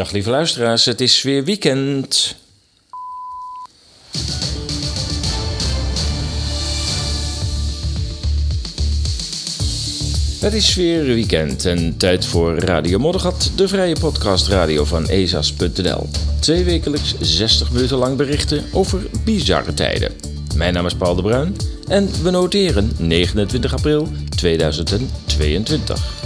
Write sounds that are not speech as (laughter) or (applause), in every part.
Dag lieve luisteraars, het is weer weekend. Het is weer weekend en tijd voor Radio Moddergat, de vrije podcastradio van ezas.nl. Twee wekelijks 60 minuten lang berichten over bizarre tijden. Mijn naam is Paul de Bruin en we noteren 29 april 2022.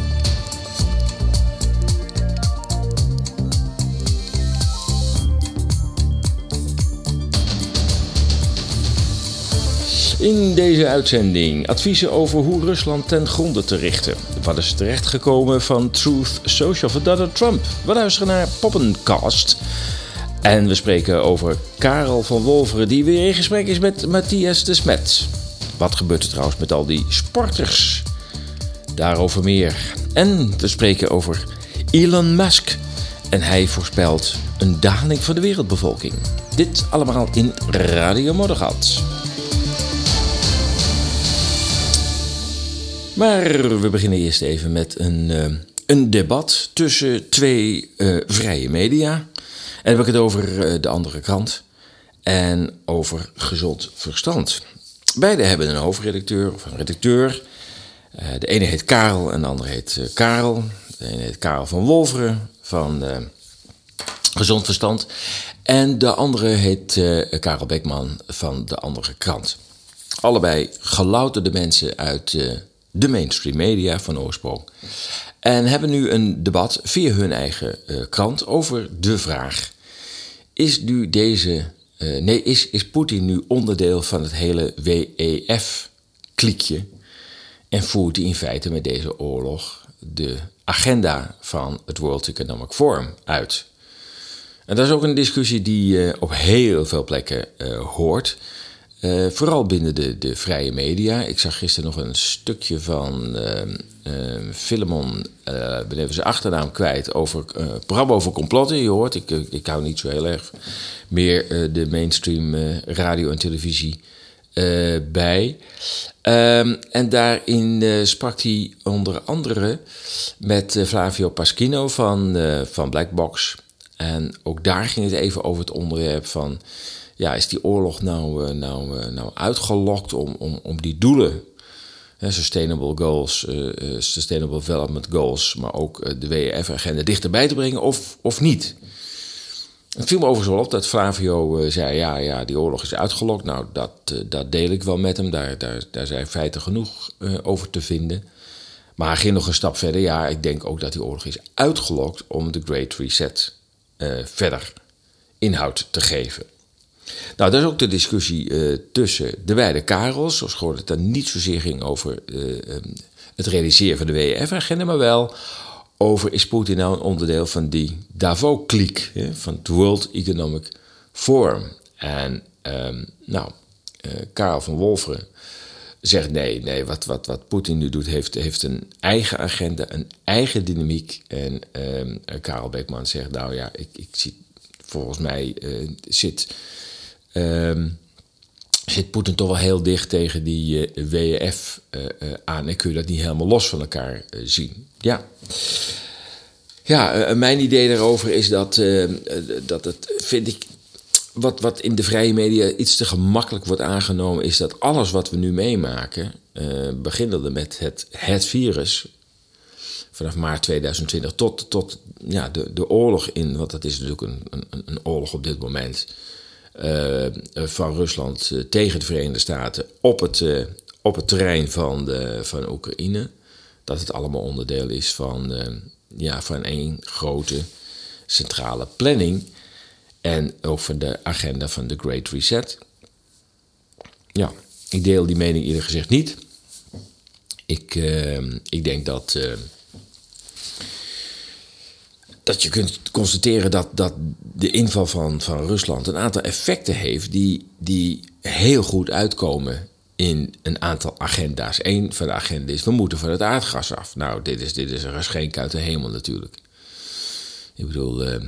In deze uitzending adviezen over hoe Rusland ten gronde te richten. Wat is terechtgekomen van Truth Social van Donald Trump? We luisteren naar Poppencast. En we spreken over Karel van Wolveren, die weer in gesprek is met Matthias de Smet. Wat gebeurt er trouwens met al die sporters? Daarover meer. En we spreken over Elon Musk. En hij voorspelt een daling van de wereldbevolking. Dit allemaal in Radio Moddergat. Maar we beginnen eerst even met een, uh, een debat tussen twee uh, vrije media. En dan heb ik het over uh, de andere krant en over gezond verstand. Beide hebben een hoofdredacteur of een redacteur. de ene heet Karel en de andere heet Karel. De ene heet Karel van Wolveren van Gezond Verstand. En de andere heet Karel Beckman van de andere krant. Allebei gelouterde mensen uit de mainstream media van oorsprong. En hebben nu een debat via hun eigen uh, krant over de vraag: is nu deze. Uh, nee, is, is Poetin nu onderdeel van het hele WEF-kliekje? En voert hij in feite met deze oorlog de agenda van het World Economic Forum uit? En dat is ook een discussie die je uh, op heel veel plekken hoort. Uh, vooral binnen de, de vrije media. Ik zag gisteren nog een stukje van uh, uh, Philemon, ben even zijn achternaam kwijt, over programma over complotten. Je hoort, ik, ik hou niet zo heel erg meer de mainstream radio en televisie bij. Um, en daarin sprak hij onder andere met Flavio Paschino van, van Blackbox. En ook daar ging het even over het onderwerp van ja, is die oorlog nou, uh, nou, uh, nou uitgelokt om, om, om die doelen, sustainable goals, uh, sustainable development goals, maar ook de WEF-agenda dichterbij te brengen of, of niet? Het viel me overigens wel op dat Flavio zei: ja, ja, die oorlog is uitgelokt. Nou, dat, dat deel ik wel met hem. Daar, daar, daar zijn feiten genoeg over te vinden. Maar hij ging nog een stap verder. Ja, ik denk ook dat die oorlog is uitgelokt om de Great Reset verder inhoud te geven. Nou, dat is ook de discussie uh, tussen de beide Karels. Zoals gehoord het dan niet zozeer ging over uh, het realiseren van de WEF-agenda, maar wel over is Poetin nou een onderdeel van die Davos-kliek, van het World Economic Forum. En um, nou, uh, Karel van Wolferen zegt nee, nee, wat, wat, wat Poetin nu doet heeft, heeft een eigen agenda, een eigen dynamiek. En um, Karel Beekman zegt nou ja, ik, ik zie, volgens mij zit Um, zit Poetin toch wel heel dicht tegen die uh, WEF uh, uh, aan en kun je dat niet helemaal los van elkaar zien. Ja. Ja, mijn idee daarover is dat, dat het, vind ik, wat, wat in de vrije media iets te gemakkelijk wordt aangenomen, is dat alles wat we nu meemaken, beginnende met het, het virus, vanaf maart 2020 tot, tot ja, de, de oorlog in, want dat is natuurlijk een, een, een oorlog op dit moment van Rusland uh, tegen de Verenigde Staten op het, op het terrein van, de, van Oekraïne. Dat het allemaal onderdeel is van, ja, van één grote centrale planning. En ook van de agenda van de Great Reset. Ja, ik deel die mening eerlijk gezegd niet. Ik, ik denk dat dat je kunt constateren dat, dat de inval van, van Rusland een aantal effecten heeft die, die heel goed uitkomen in een aantal agenda's. Eén van de agenda's is, we moeten van het aardgas af. Nou, dit is, dit is een geschenk uit de hemel natuurlijk. Ik bedoel, uh,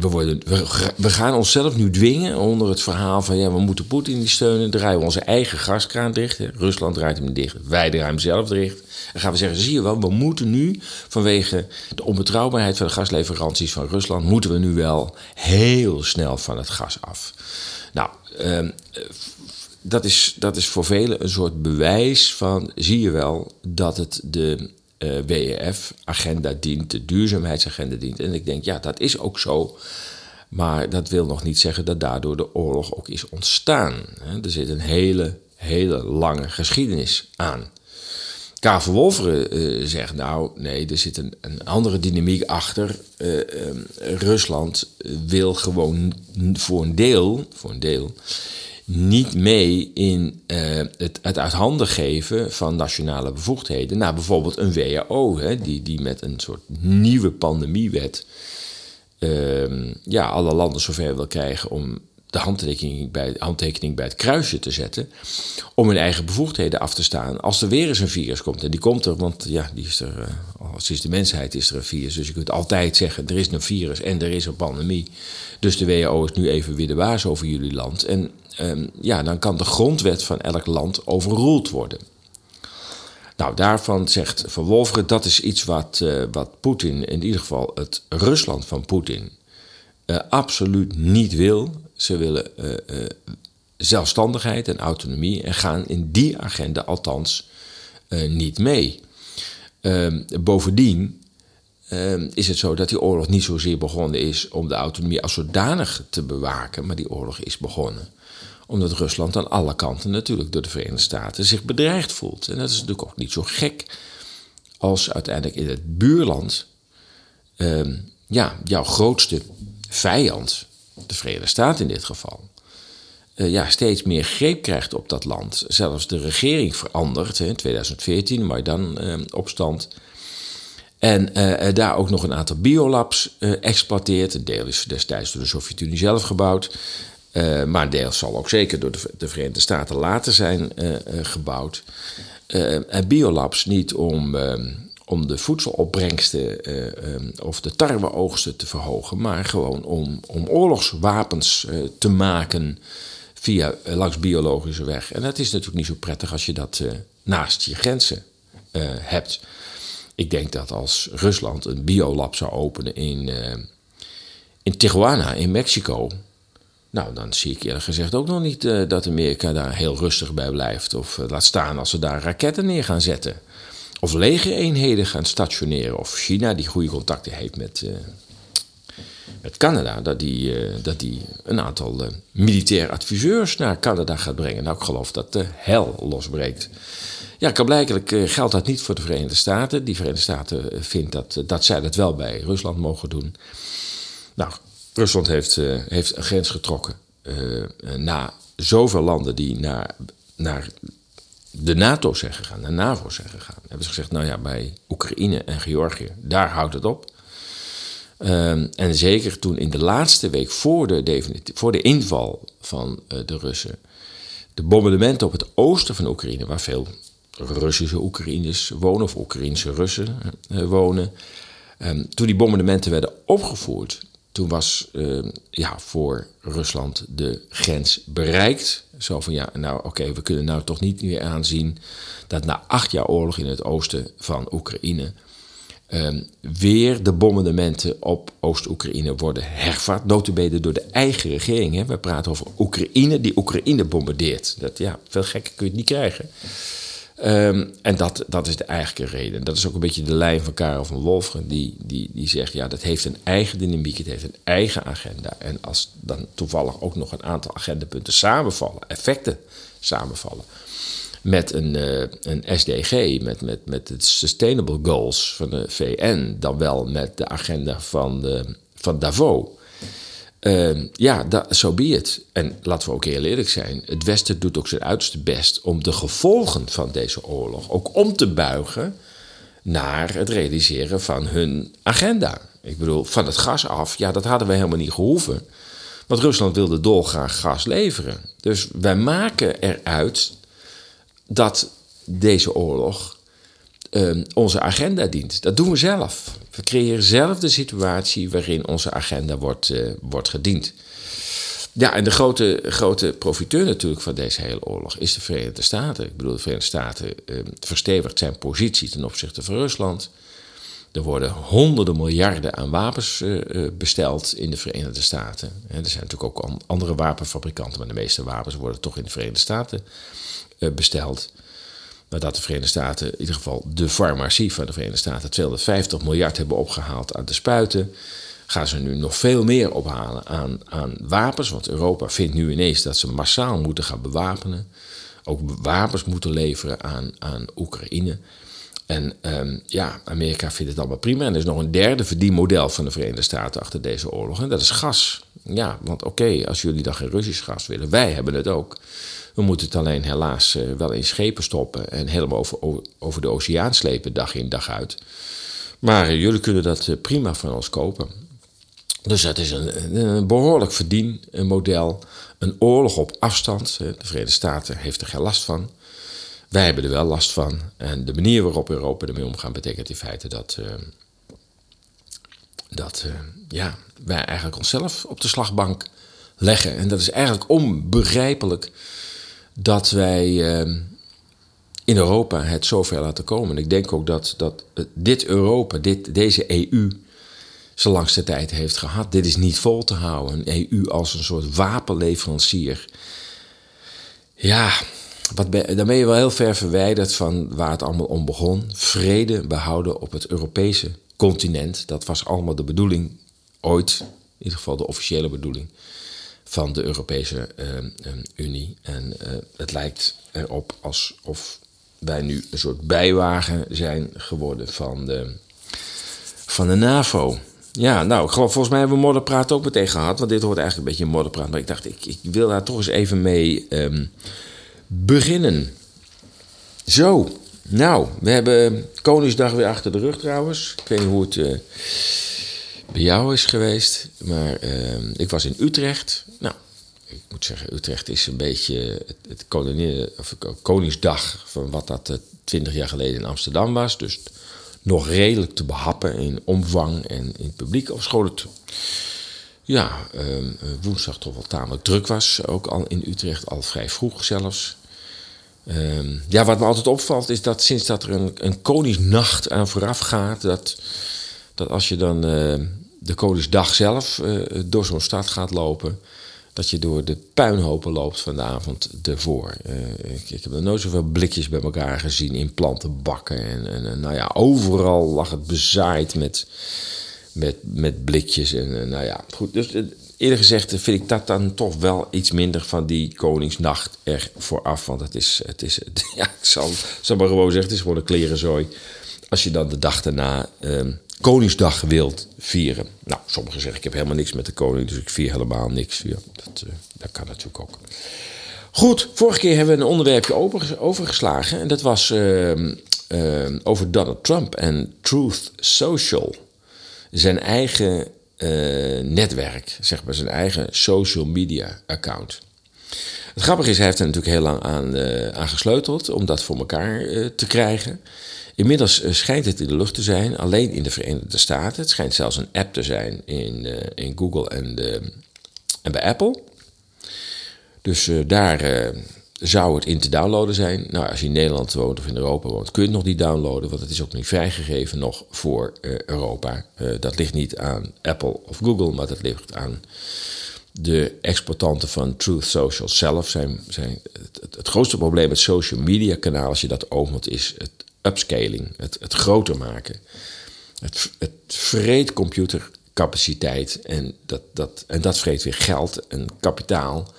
we, gaan onszelf nu dwingen onder het verhaal van ja, we moeten Poetin niet steunen. Draaien we onze eigen gaskraan dicht. Rusland draait hem dicht. Wij draaien hem zelf dicht. En gaan we zeggen, zie je wel, we moeten nu vanwege de onbetrouwbaarheid van de gasleveranties van Rusland, moeten we nu wel heel snel van het gas af. Nou, ehm, dat, is, dat is voor velen een soort bewijs van, zie je wel, dat het de uh, eh, WEF-agenda dient, de duurzaamheidsagenda dient. En ik denk, ja, dat is ook zo. Maar dat wil nog niet zeggen dat daardoor de oorlog ook is ontstaan. Er zit een hele, hele lange geschiedenis aan. K. Wolveren uh, zegt, nou nee, er zit een, een andere dynamiek achter. Uh, Rusland wil gewoon voor een deel, voor een deel niet mee in uh, het, het uit handen geven van nationale bevoegdheden. Nou, bijvoorbeeld een WHO, hè, die, die met een soort nieuwe pandemiewet uh, ja, alle landen zover wil krijgen om de handtekening bij, handtekening bij het kruisje te zetten. Om hun eigen bevoegdheden af te staan als er weer eens een virus komt. En die komt er, want ja, die is er, uh, sinds de mensheid is er een virus. Dus je kunt altijd zeggen, er is een virus en er is een pandemie. Dus de WHO is nu even weer de baas over jullie land. En Ehm, ja, dan kan de grondwet van elk land overroeld worden. Nou, daarvan zegt Van dat is iets wat, uh, wat Poetin, in ieder geval het Rusland van Poetin, uh, absoluut niet wil. Ze willen uh, zelfstandigheid en autonomie en gaan in die agenda althans niet mee. Ehm, bovendien ehm, is het zo dat die oorlog niet zozeer begonnen is om de autonomie als zodanig te bewaken, maar die oorlog is begonnen omdat Rusland aan alle kanten natuurlijk door de Verenigde Staten zich bedreigd voelt. En dat is natuurlijk ook niet zo gek als uiteindelijk in het buurland ehm, ja, jouw grootste vijand, de Verenigde Staten in dit geval, uh, ja, steeds meer greep krijgt op dat land. Zelfs de regering verandert in 2014, maar dan uh, opstand. En uh, daar ook nog een aantal biolabs exploiteert. Een deel is destijds door de Sovjet-Unie zelf gebouwd. Uh, maar deel zal ook zeker door de, de Verenigde Staten later zijn uh, uh, gebouwd. en biolabs niet om, om de voedselopbrengsten of de tarweoogsten te verhogen, maar gewoon om, om oorlogswapens te maken via langs biologische weg. En dat is natuurlijk niet zo prettig als je dat naast je grenzen hebt. Ik denk dat als Rusland een biolab zou openen in, in Tijuana, in Mexico nou, dan zie ik eerlijk gezegd ook nog niet uh, dat Amerika daar heel rustig bij blijft. Of uh, laat staan als ze daar raketten neer gaan zetten. Of legereenheden gaan stationeren. Of China, die goede contacten heeft met, met Canada, dat die, dat die een aantal militair adviseurs naar Canada gaat brengen. Nou, ik geloof dat de hel losbreekt. Ja, blijkelijk geldt dat niet voor de Verenigde Staten. Die Verenigde Staten vindt dat, dat zij dat wel bij Rusland mogen doen. Nou, Rusland heeft, heeft een grens getrokken uh, na zoveel landen die naar, naar de NATO zijn gegaan, naar NAVO zijn gegaan. Hebben ze gezegd, nou ja, bij Oekraïne en Georgië, daar houdt het op. Um, en zeker toen in de laatste week voor de, voor de inval van de Russen, de bombardementen op het oosten van Oekraïne, waar veel Russische Oekraïners wonen, of Oekraïnse Russen uh, wonen, um, toen die bombardementen werden opgevoerd, toen was uh, ja, voor Rusland de grens bereikt. Zo van ja, nou oké, we kunnen nou toch niet meer aanzien dat na acht jaar oorlog in het oosten van Oekraïne. Um, weer de bombardementen op Oost-Oekraïne worden hervat. Notabene door de eigen regering. Hè. We praten over Oekraïne die Oekraïne bombardeert. Dat, ja, veel gekker kun je het niet krijgen. Um, en dat, dat is de eigenlijke reden. Dat is ook een beetje de lijn van Karel van Wolfgen, die, die, die zegt: ja, dat heeft een eigen dynamiek, het heeft een eigen agenda. En als dan toevallig ook nog een aantal agendapunten samenvallen, effecten samenvallen, met een, uh, een SDG, met, met, met de Sustainable Goals van de VN, dan wel met de agenda van, de, van Davos Uh, ja, zo so be it. En laten we ook heel eerlijk zijn: het Westen doet ook zijn uiterste best om de gevolgen van deze oorlog ook om te buigen naar het realiseren van hun agenda. Ik bedoel, van het gas af, ja, dat hadden we helemaal niet gehoeven. Want Rusland wilde dolgraag gas leveren. Dus wij maken eruit dat deze oorlog uh, onze agenda dient. Dat doen we zelf. We creëren zelf de situatie waarin onze agenda wordt, wordt gediend. Ja, en de grote, grote profiteur natuurlijk van deze hele oorlog is de Verenigde Staten. Ik bedoel, de Verenigde Staten uh, verstevigt zijn positie ten opzichte van Rusland. Er worden honderden miljarden aan wapens uh, besteld in de Verenigde Staten. En er zijn natuurlijk ook andere wapenfabrikanten, maar de meeste wapens worden toch in de Verenigde Staten uh, besteld. Maar dat de Verenigde Staten, in ieder geval de farmacie van de Verenigde Staten, 250 miljard hebben opgehaald aan de spuiten gaan ze nu nog veel meer ophalen aan, aan wapens. Want Europa vindt nu ineens dat ze massaal moeten gaan bewapenen. Ook wapens moeten leveren aan, aan Oekraïne. En um, ja, Amerika vindt het allemaal prima. En er is nog een derde verdienmodel van de Verenigde Staten achter deze oorlog. En dat is gas. Ja, want oké, als jullie dan geen Russisch gas willen, wij hebben het ook. We moeten het alleen helaas uh, wel in schepen stoppen en helemaal over, over de oceaan slepen, dag in dag uit. Maar jullie kunnen dat uh, prima van ons kopen. Dus dat is een, een behoorlijk verdienmodel. Een oorlog op afstand. De Verenigde Staten heeft er geen last van. Wij hebben er wel last van. En de manier waarop Europa ermee omgaat, betekent in feite dat, uh, dat uh, ja, wij eigenlijk onszelf op de slagbank leggen. En dat is eigenlijk onbegrijpelijk dat wij uh, in Europa het zover laten komen. En ik denk ook dat, dat dit Europa, dit, deze EU zijn langste tijd heeft gehad. Dit is niet vol te houden. Een EU als een soort wapenleverancier. Ja, wat ben, je wel heel ver verwijderd van waar het allemaal om begon. Vrede behouden op het Europese continent. Dat was allemaal de bedoeling ooit, in ieder geval de officiële bedoeling van de Europese uh, Unie. En uh, het lijkt erop alsof wij nu een soort bijwagen zijn geworden van de, van de NAVO. Ja, nou, ik geloof, volgens mij hebben we modderpraat ook meteen gehad. Want dit hoort eigenlijk een beetje modderpraat. Maar ik dacht, ik, ik wil daar toch eens even mee um, beginnen. Zo, nou, we hebben Koningsdag weer achter de rug trouwens. Ik weet niet hoe het uh, bij jou is geweest. Maar uh, ik was in Utrecht. Nou, ik moet zeggen, Utrecht is een beetje het, of Koningsdag van wat dat uh, twintig jaar geleden in Amsterdam was. Dus nog redelijk te behappen in omvang en in het publiek. Ofschoon het ja, ehm, woensdag toch wel tamelijk druk was. Ook al in Utrecht, al vrij vroeg zelfs. Ehm, ja, wat me altijd opvalt is dat sinds dat er een, een Koningsnacht aan vooraf gaat, dat, dat als je dan uh, de Koningsdag zelf uh, door zo'n stad gaat lopen, dat je door de puinhopen loopt van de avond ervoor. Uh, ik, heb nog nooit zoveel blikjes bij elkaar gezien in plantenbakken. En, en, nou ja, overal lag het bezaaid met, met, met blikjes. En, nou ja, goed. Dus eerder gezegd vind ik dat dan toch wel iets minder van die Koningsnacht er vooraf. Want het is, het is (laughs) ja, ik zal, zal maar gewoon zeggen, het is gewoon een klerenzooi. Als je dan de dag daarna uh, Koningsdag wilt vieren. Nou, sommigen zeggen ik heb helemaal niks met de koning, dus ik vier helemaal niks. Dat, uh, dat kan natuurlijk ook. Goed, vorige keer hebben we een onderwerpje over, overgeslagen. En dat was uh, uh, over Donald Trump en Truth Social. Zijn eigen uh, netwerk, zeg maar, zijn eigen social media account. Het grappige is, hij heeft er natuurlijk heel lang aan, aan gesleuteld om dat voor elkaar uh, te krijgen. Inmiddels eh, schijnt het in de lucht te zijn, alleen in de Verenigde Staten. Het schijnt zelfs een app te zijn in, in Google en, en bij Apple. Dus daar zou het in te downloaden zijn. Nou, als je in Nederland woont of in Europa woont, kun je het nog niet downloaden, want het is ook niet vrijgegeven nog voor Europa. dat ligt niet aan Apple of Google, maar dat ligt aan de exploitanten van Truth Social zelf. Zijn, zijn het, grootste probleem met social media kanaal, als je dat opent, is het upscaling, het, het groter maken. Het, het vreet computercapaciteit en dat, dat, en dat vreet weer geld en kapitaal.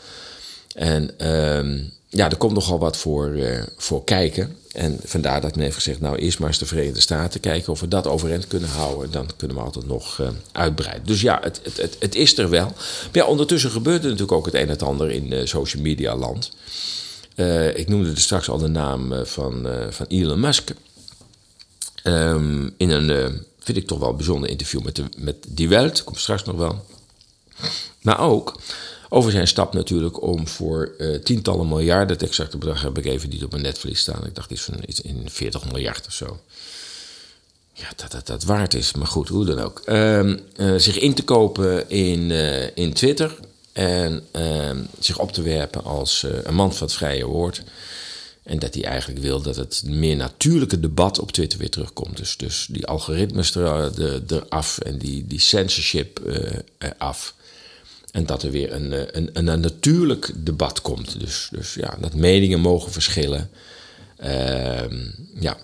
En um, ja, er komt nogal wat voor, uh, voor kijken. En vandaar dat men heeft gezegd, nou eerst maar eens de Verenigde Staten kijken of we dat overeind kunnen houden. Dan kunnen we altijd nog uh, uitbreiden. Dus ja, het, het, het, het, is er wel. Maar ja, ondertussen gebeurt er natuurlijk ook het een en het ander in uh, social media land. Ik noemde er straks al de naam van, van Elon Musk. Um, in een, vind ik toch wel bijzonder interview met, de, met Die Welt, komt straks nog wel. Maar ook over zijn stap natuurlijk om voor tientallen miljarden, het exacte bedrag heb ik even niet op mijn netvlies staan. Ik dacht iets van iets in 40 miljard of zo. ja, dat, dat dat waard is. Maar goed, hoe dan ook. Ehm, eh, zich in te kopen in, eh, in Twitter. En ehm, zich op te werpen als eh, een man van het vrije woord. En dat hij eigenlijk wil dat het meer natuurlijke debat op Twitter weer terugkomt. Dus, dus die algoritmes er, de, eraf en die, die censorship af. En dat er weer een, een, een, natuurlijk debat komt. Dus, dus ja, dat meningen mogen verschillen. Ehm, ja,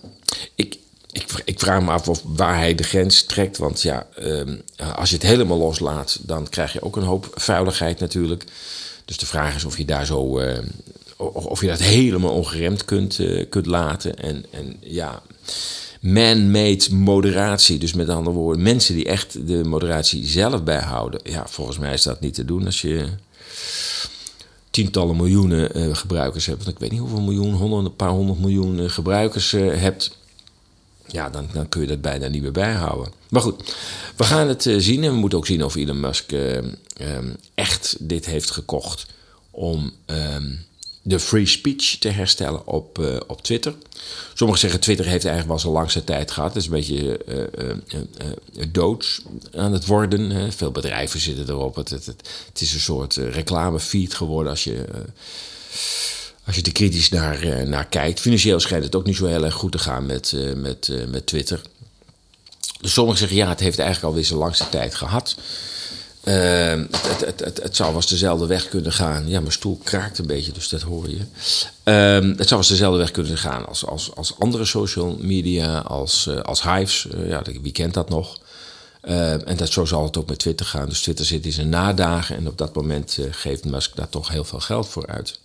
ik, ik, ik, vraag me af of waar hij de grens trekt. Want ja, ehm, als je het helemaal loslaat, dan krijg je ook een hoop vuiligheid natuurlijk. Dus de vraag is of je daar zo. Uh, of je dat helemaal ongeremd kunt, uh, kunt laten. En, en ja, man-made moderatie. Dus met andere woorden, mensen die echt de moderatie zelf bijhouden. Ja, volgens mij is dat niet te doen als je tientallen miljoenen uh, gebruikers hebt. Want ik weet niet hoeveel miljoen, honderd, een paar honderd miljoen gebruikers hebt ja, dan, dan kun je dat bijna niet meer bijhouden. Maar goed, we gaan het zien. En we moeten ook zien of Elon Musk echt dit heeft gekocht om ehm, de free speech te herstellen op, uh, op Twitter. Sommigen zeggen Twitter heeft eigenlijk wel zo langste tijd gehad. Het is een beetje doods aan het worden. Veel bedrijven zitten erop. Het, het, het, is een soort reclamefeed geworden als je als je kritisch naar, uh, naar kijkt. Financieel schijnt het ook niet zo heel erg goed te gaan met, uh, met, uh, met Twitter. Dus sommigen zeggen ja, het heeft eigenlijk alweer zijn langste tijd gehad. Ehm, het, het, het, zou wel dezelfde weg kunnen gaan. Ja, mijn stoel kraakt een beetje, dus dat hoor je. Ehm, het zou wel dezelfde weg kunnen gaan als, als, als andere social media, als, als Hives. ja, wie kent dat nog? Ehm, en dat, zo zal het ook met Twitter gaan. Dus Twitter zit in zijn nadagen en op dat moment geeft Musk daar toch heel veel geld voor uit.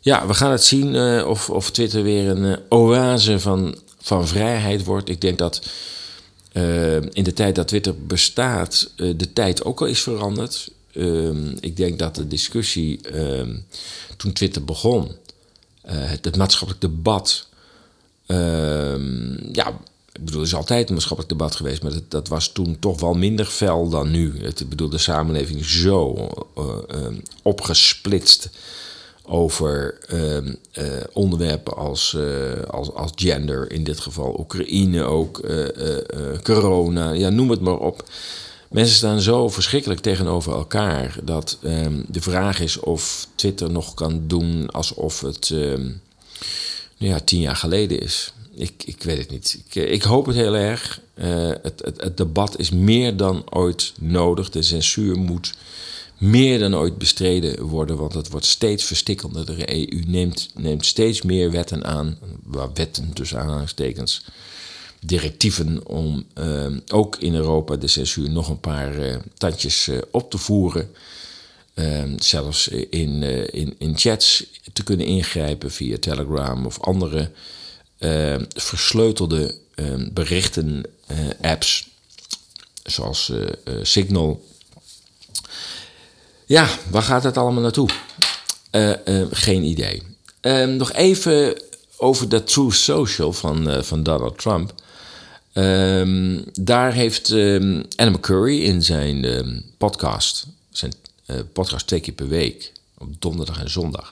Ja, we gaan het zien uh, of, of Twitter weer een uh, oase van, van vrijheid wordt. Ik denk dat uh, in de tijd dat Twitter bestaat, de tijd ook al is veranderd. Ehm, ik denk dat de discussie ehm, toen Twitter begon, het, het, maatschappelijk debat. Ehm, ja, ik bedoel, er is altijd een maatschappelijk debat geweest, maar dat, dat, was toen toch wel minder fel dan nu. Ik bedoel, de samenleving zo opgesplitst over ehm, eh, onderwerpen als, uh, als, als gender, in dit geval Oekraïne ook, uh, corona, ja, noem het maar op. Mensen staan zo verschrikkelijk tegenover elkaar dat um, de vraag is of Twitter nog kan doen alsof het um, nou ja, tien jaar geleden is. Ik, ik weet het niet. Ik, ik hoop het heel erg. Het, het debat is meer dan ooit nodig. De censuur moet meer dan ooit bestreden worden, want het wordt steeds verstikkender. De EU neemt, neemt steeds meer wetten aan, wetten tussen aanhalingstekens, directieven om uh, ook in Europa de censuur nog een paar uh, tandjes uh, op te voeren. Ehm, zelfs in, in, in chats te kunnen ingrijpen via Telegram of andere versleutelde berichten-apps, zoals Signal ja, waar gaat het allemaal naartoe? Uh, uh, geen idee. Uh, nog even over de True Social van, uh, van Donald Trump. Ehm, daar heeft um, Adam Curry in zijn podcast, zijn podcast twee keer per week, op donderdag en zondag,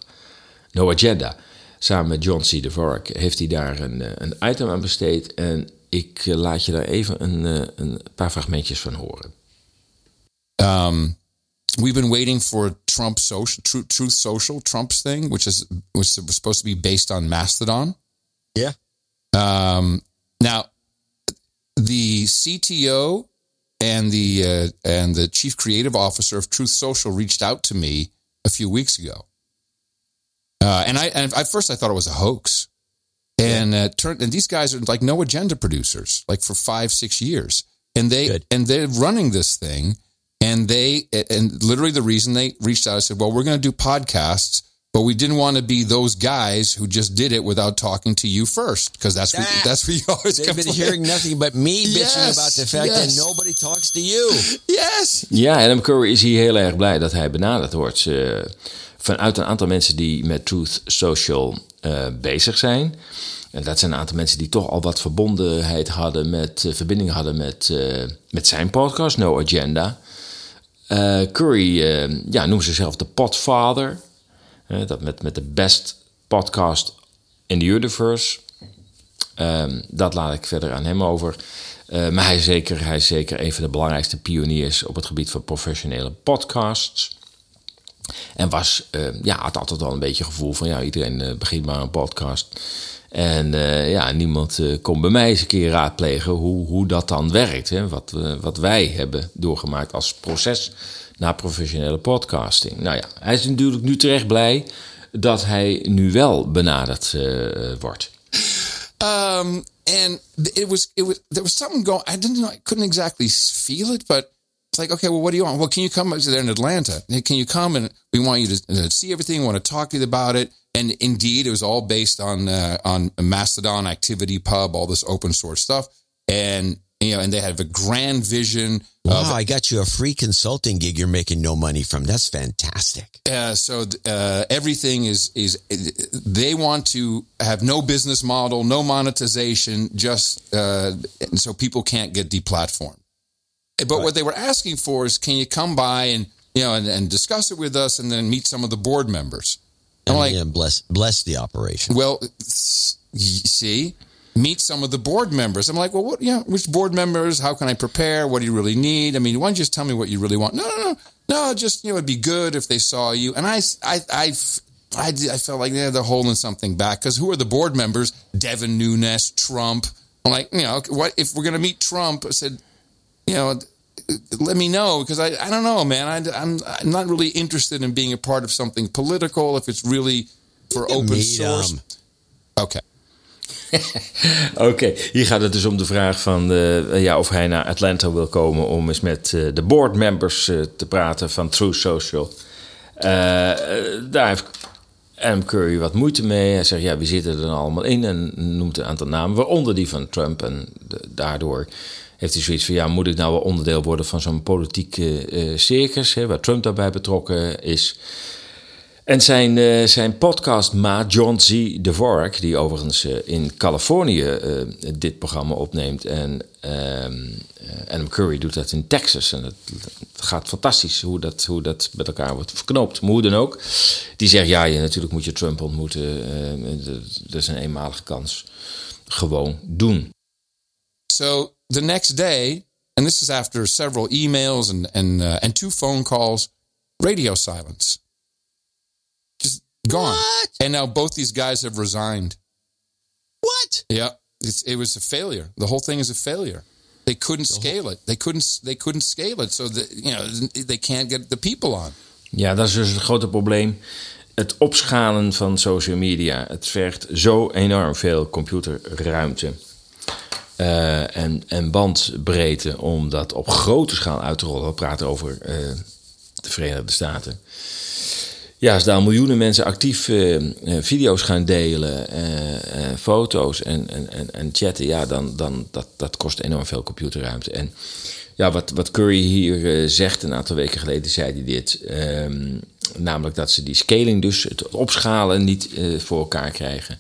No Agenda, samen met John C. Dvorak, heeft hij daar een, een item aan besteed. En ik laat je daar even een, een paar fragmentjes van horen. Um. We've been waiting for Trump social, Truth, Truth Social, Trump's thing, which is was supposed to be based on Mastodon. Yeah. Um, now, the CTO and the uh, and the chief creative officer of Truth Social reached out to me a few weeks ago, uh, and I and at first I thought it was a hoax, and uh, turned and these guys are like no agenda producers, like for five six years, and they Good. and they're running this thing and they, and literally the reason they reached out, I said, well, we're going to do podcasts, but we didn't want to be those guys who just did it without talking to you first, because that's what, that's what you (laughs) always They've complain. been hearing nothing but me bitching yes, about the fact yes. that nobody talks to you. (laughs) Yes. Ja, Adam Curry is hier heel erg blij dat hij benaderd wordt uh, vanuit een aantal mensen die met Truth Social uh, bezig zijn. En dat zijn een aantal mensen die toch al wat verbondenheid hadden met, uh, verbinding hadden met, met zijn podcast, No Agenda. Uh, Curry uh, ja, noemt zichzelf de Podfather. Uh, dat met, met de best podcast in the universe. Ehm, dat laat ik verder aan hem over. Maar hij is, zeker, hij zeker een van de belangrijkste pioniers op het gebied van professionele podcasts. En was, ja, had altijd al een beetje het gevoel van ja, iedereen begint maar een podcast. En ja, niemand kon bij mij eens een keer raadplegen hoe, hoe dat dan werkt. Hè? Wat, wat wij hebben doorgemaakt als proces naar professionele podcasting. Nou ja, hij is natuurlijk nu terecht blij dat hij nu wel benaderd wordt. Um, and it was it was there was something going. I didn't I couldn't exactly feel it, but it's like okay, well, what do you want? Well, can you come there in Atlanta? Can you come and we want you to uh, see everything. We want to talk to you about it. And indeed, it was all based on uh, on Mastodon, Activity Pub, all this open source stuff. And you know, and they have a grand vision. Wow, of, I got you a free consulting gig you're making no money from. That's fantastic. Uh, so uh, everything is is they want to have no business model, no monetization, just uh, so people can't get deplatformed. But right. what they were asking for is, can you come by and you know and, and discuss it with us, and then meet some of the board members? I'm like, yeah, bless bless the operation. Well, see meet some of the board members. I'm like, well, what, you know, which board members? How can I prepare? What do you really need? I mean, why don't you just tell me what you really want? No, no, no, no. Just you know, it'd be good if they saw you. And I, I, I, I, I felt like yeah, they're holding something back because who are the board members? Devin Nunes, Trump. I'm like, you know, what if we're going to meet Trump? I said, you know, let me know because I, I don't know, man. I, I'm, I'm not really interested in being a part of something political if it's really for open source. Okay. (laughs) Oké, hier gaat het dus om de vraag van uh, ja, of hij naar Atlanta wil komen om eens met uh, de board members uh, te praten van True Social. daar heeft Adam Curry wat moeite mee. Hij zegt ja, wie zitten er dan allemaal in? En noemt een aantal namen, waaronder die van Trump. En de, daardoor heeft hij zoiets van ja, moet ik nou wel onderdeel worden van zo'n politieke circus, hè, waar Trump daarbij betrokken is. En zijn, uh, zijn podcastmaat John Z. Dvorak, die overigens uh, in Californië dit programma opneemt. En ehm, Adam Curry doet dat in Texas. En het, gaat fantastisch hoe dat, hoe dat met elkaar wordt verknoopt. Maar dan ook. Die zegt, ja, je, natuurlijk moet je Trump ontmoeten. dat is een eenmalige kans. Gewoon doen. So the next day, and this is after several emails and, and, uh, and two phone calls, radio silence. Just gone. What? And now both these guys have resigned. What? Yeah, it's, it was a failure. The whole thing is a failure. They couldn't scale it. They couldn't. They couldn't scale it. So that you know they can't get the people on. Ja, dat is dus het grote probleem. Het opschalen van social media. Het vergt zo enorm veel computerruimte. Uh, en, en bandbreedte om dat op grote schaal uit te rollen. We praten over uh, de Verenigde Staten. Ja, als daar miljoenen mensen actief uh, video's gaan delen, foto's en, en, en, chatten, ja, dan, dan dat, dat kost enorm veel computerruimte. En ja, wat, wat Curry hier zegt, een aantal weken geleden zei hij dit. Ehm, namelijk dat ze die scaling, dus het opschalen, niet voor elkaar krijgen.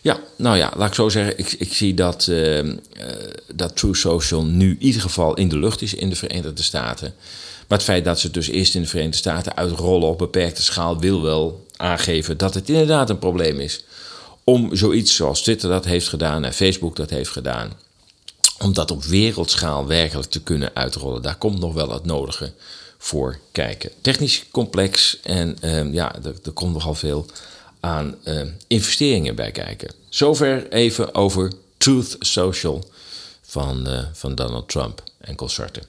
Ja, nou ja, laat ik zo zeggen. Ik, ik zie dat, ehm, dat True Social nu in ieder geval in de lucht is in de Verenigde Staten. Maar het feit dat ze het dus eerst in de Verenigde Staten uitrollen op beperkte schaal wil wel aangeven dat het inderdaad een probleem is. Om zoiets zoals Twitter dat heeft gedaan en Facebook dat heeft gedaan, om dat op wereldschaal werkelijk te kunnen uitrollen. Daar komt nog wel het nodige voor kijken. Technisch complex en uh, ja, er, er, komt nogal veel aan uh, investeringen bij kijken. Zover even over Truth Social van, uh, van Donald Trump en consorten.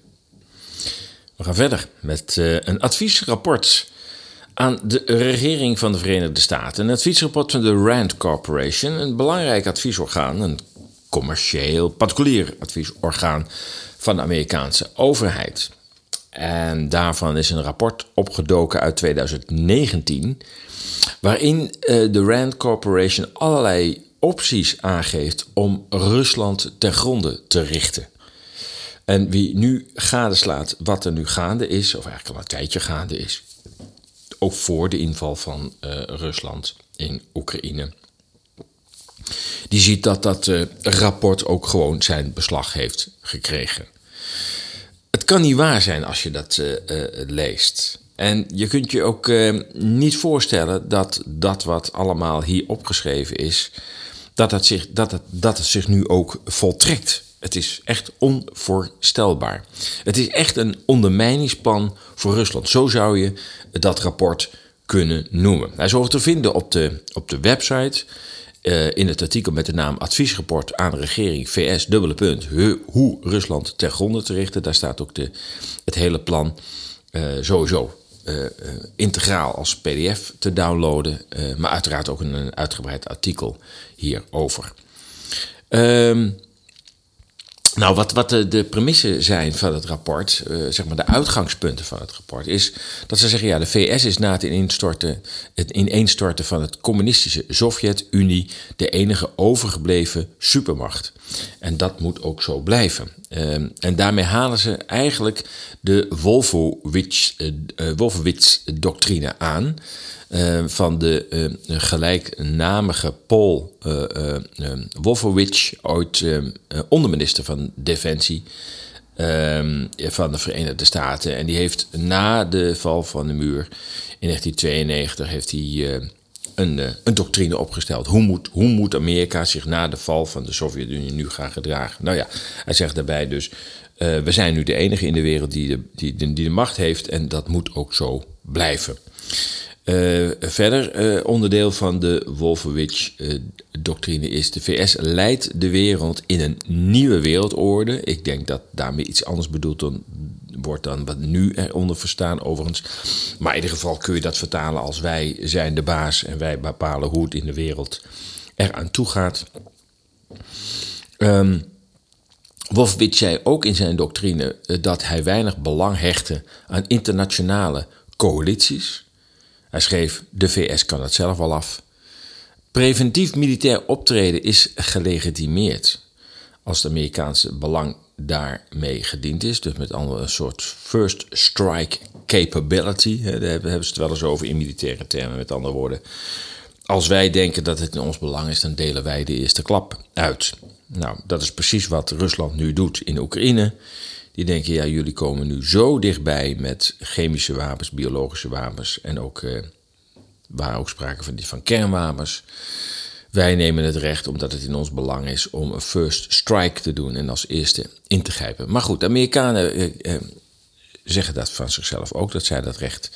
We gaan verder met uh, een adviesrapport aan de regering van de Verenigde Staten. Een adviesrapport van de Rand Corporation, een belangrijk adviesorgaan, een commercieel, particulier adviesorgaan van de Amerikaanse overheid. En daarvan is een rapport opgedoken uit 2019, waarin uh, de Rand Corporation allerlei opties aangeeft om Rusland ten gronde te richten. En wie nu gadeslaat wat er nu gaande is, of eigenlijk al een tijdje gaande is, ook voor de inval van uh, Rusland in Oekraïne, die ziet dat dat uh, rapport ook gewoon zijn beslag heeft gekregen. Het kan niet waar zijn als je dat uh, leest. En je kunt je ook niet voorstellen dat dat wat allemaal hier opgeschreven is, dat het zich, dat het, dat het zich nu ook voltrekt. Het is echt onvoorstelbaar. Het is echt een ondermijningsplan voor Rusland. Zo zou je dat rapport kunnen noemen. Hij is over te vinden op de, op de website. Uh, in het artikel met de naam Adviesrapport aan de regering VS, dubbele punt, hoe Rusland ter gronde te richten. Daar staat ook de, het hele plan uh, sowieso uh, integraal als PDF te downloaden, maar uiteraard ook een, een uitgebreid artikel hierover. Um, nou, wat, wat de, de premissen zijn van het rapport, uh, zeg maar de uitgangspunten van het rapport, is dat ze zeggen: ja, de VS is na het ineenstorten, het ineenstorten van het communistische Sovjet-Unie de enige overgebleven supermacht. En dat moet ook zo blijven. Uh, en daarmee halen ze eigenlijk de Wolfowitz-doctrine uh, aan. Uh, van de gelijknamige Paul Wolfowitz, ooit onderminister van Defensie van de Verenigde Staten. En die heeft na de val van de muur in 1992 heeft hij, een, een doctrine opgesteld. Hoe moet, hoe moet Amerika zich na de val van de Sovjet-Unie nu gaan gedragen? Nou ja, hij zegt daarbij dus, we zijn nu de enige in de wereld die die, die de macht heeft en dat moet ook zo blijven. Uh, verder, uh, onderdeel van de Wolfowitz-doctrine is: de VS leidt de wereld in een nieuwe wereldorde. Ik denk dat daarmee iets anders bedoeld dan, wordt dan wat nu eronder verstaan, overigens. Maar in ieder geval kun je dat vertalen als wij zijn de baas en wij bepalen hoe het in de wereld eraan toe gaat. Um, Wolfowitz zei ook in zijn doctrine dat hij weinig belang hechtte aan internationale coalities. Hij schreef: De VS kan het zelf al af. Preventief militair optreden is gelegitimeerd als het Amerikaanse belang daarmee gediend is. Dus met andere een soort first strike capability. Daar hebben ze het wel eens over in militaire termen. Met andere woorden, als wij denken dat het in ons belang is, dan delen wij de eerste klap uit. Nou, dat is precies wat Rusland nu doet in Oekraïne. Die denken, ja, jullie komen nu zo dichtbij met chemische wapens, biologische wapens en ook, eh, waar ook sprake van, van kernwapens. Wij nemen het recht, omdat het in ons belang is, om een first strike te doen en als eerste in te grijpen. Maar goed, de Amerikanen eh, eh, zeggen dat van zichzelf ook, dat zij dat recht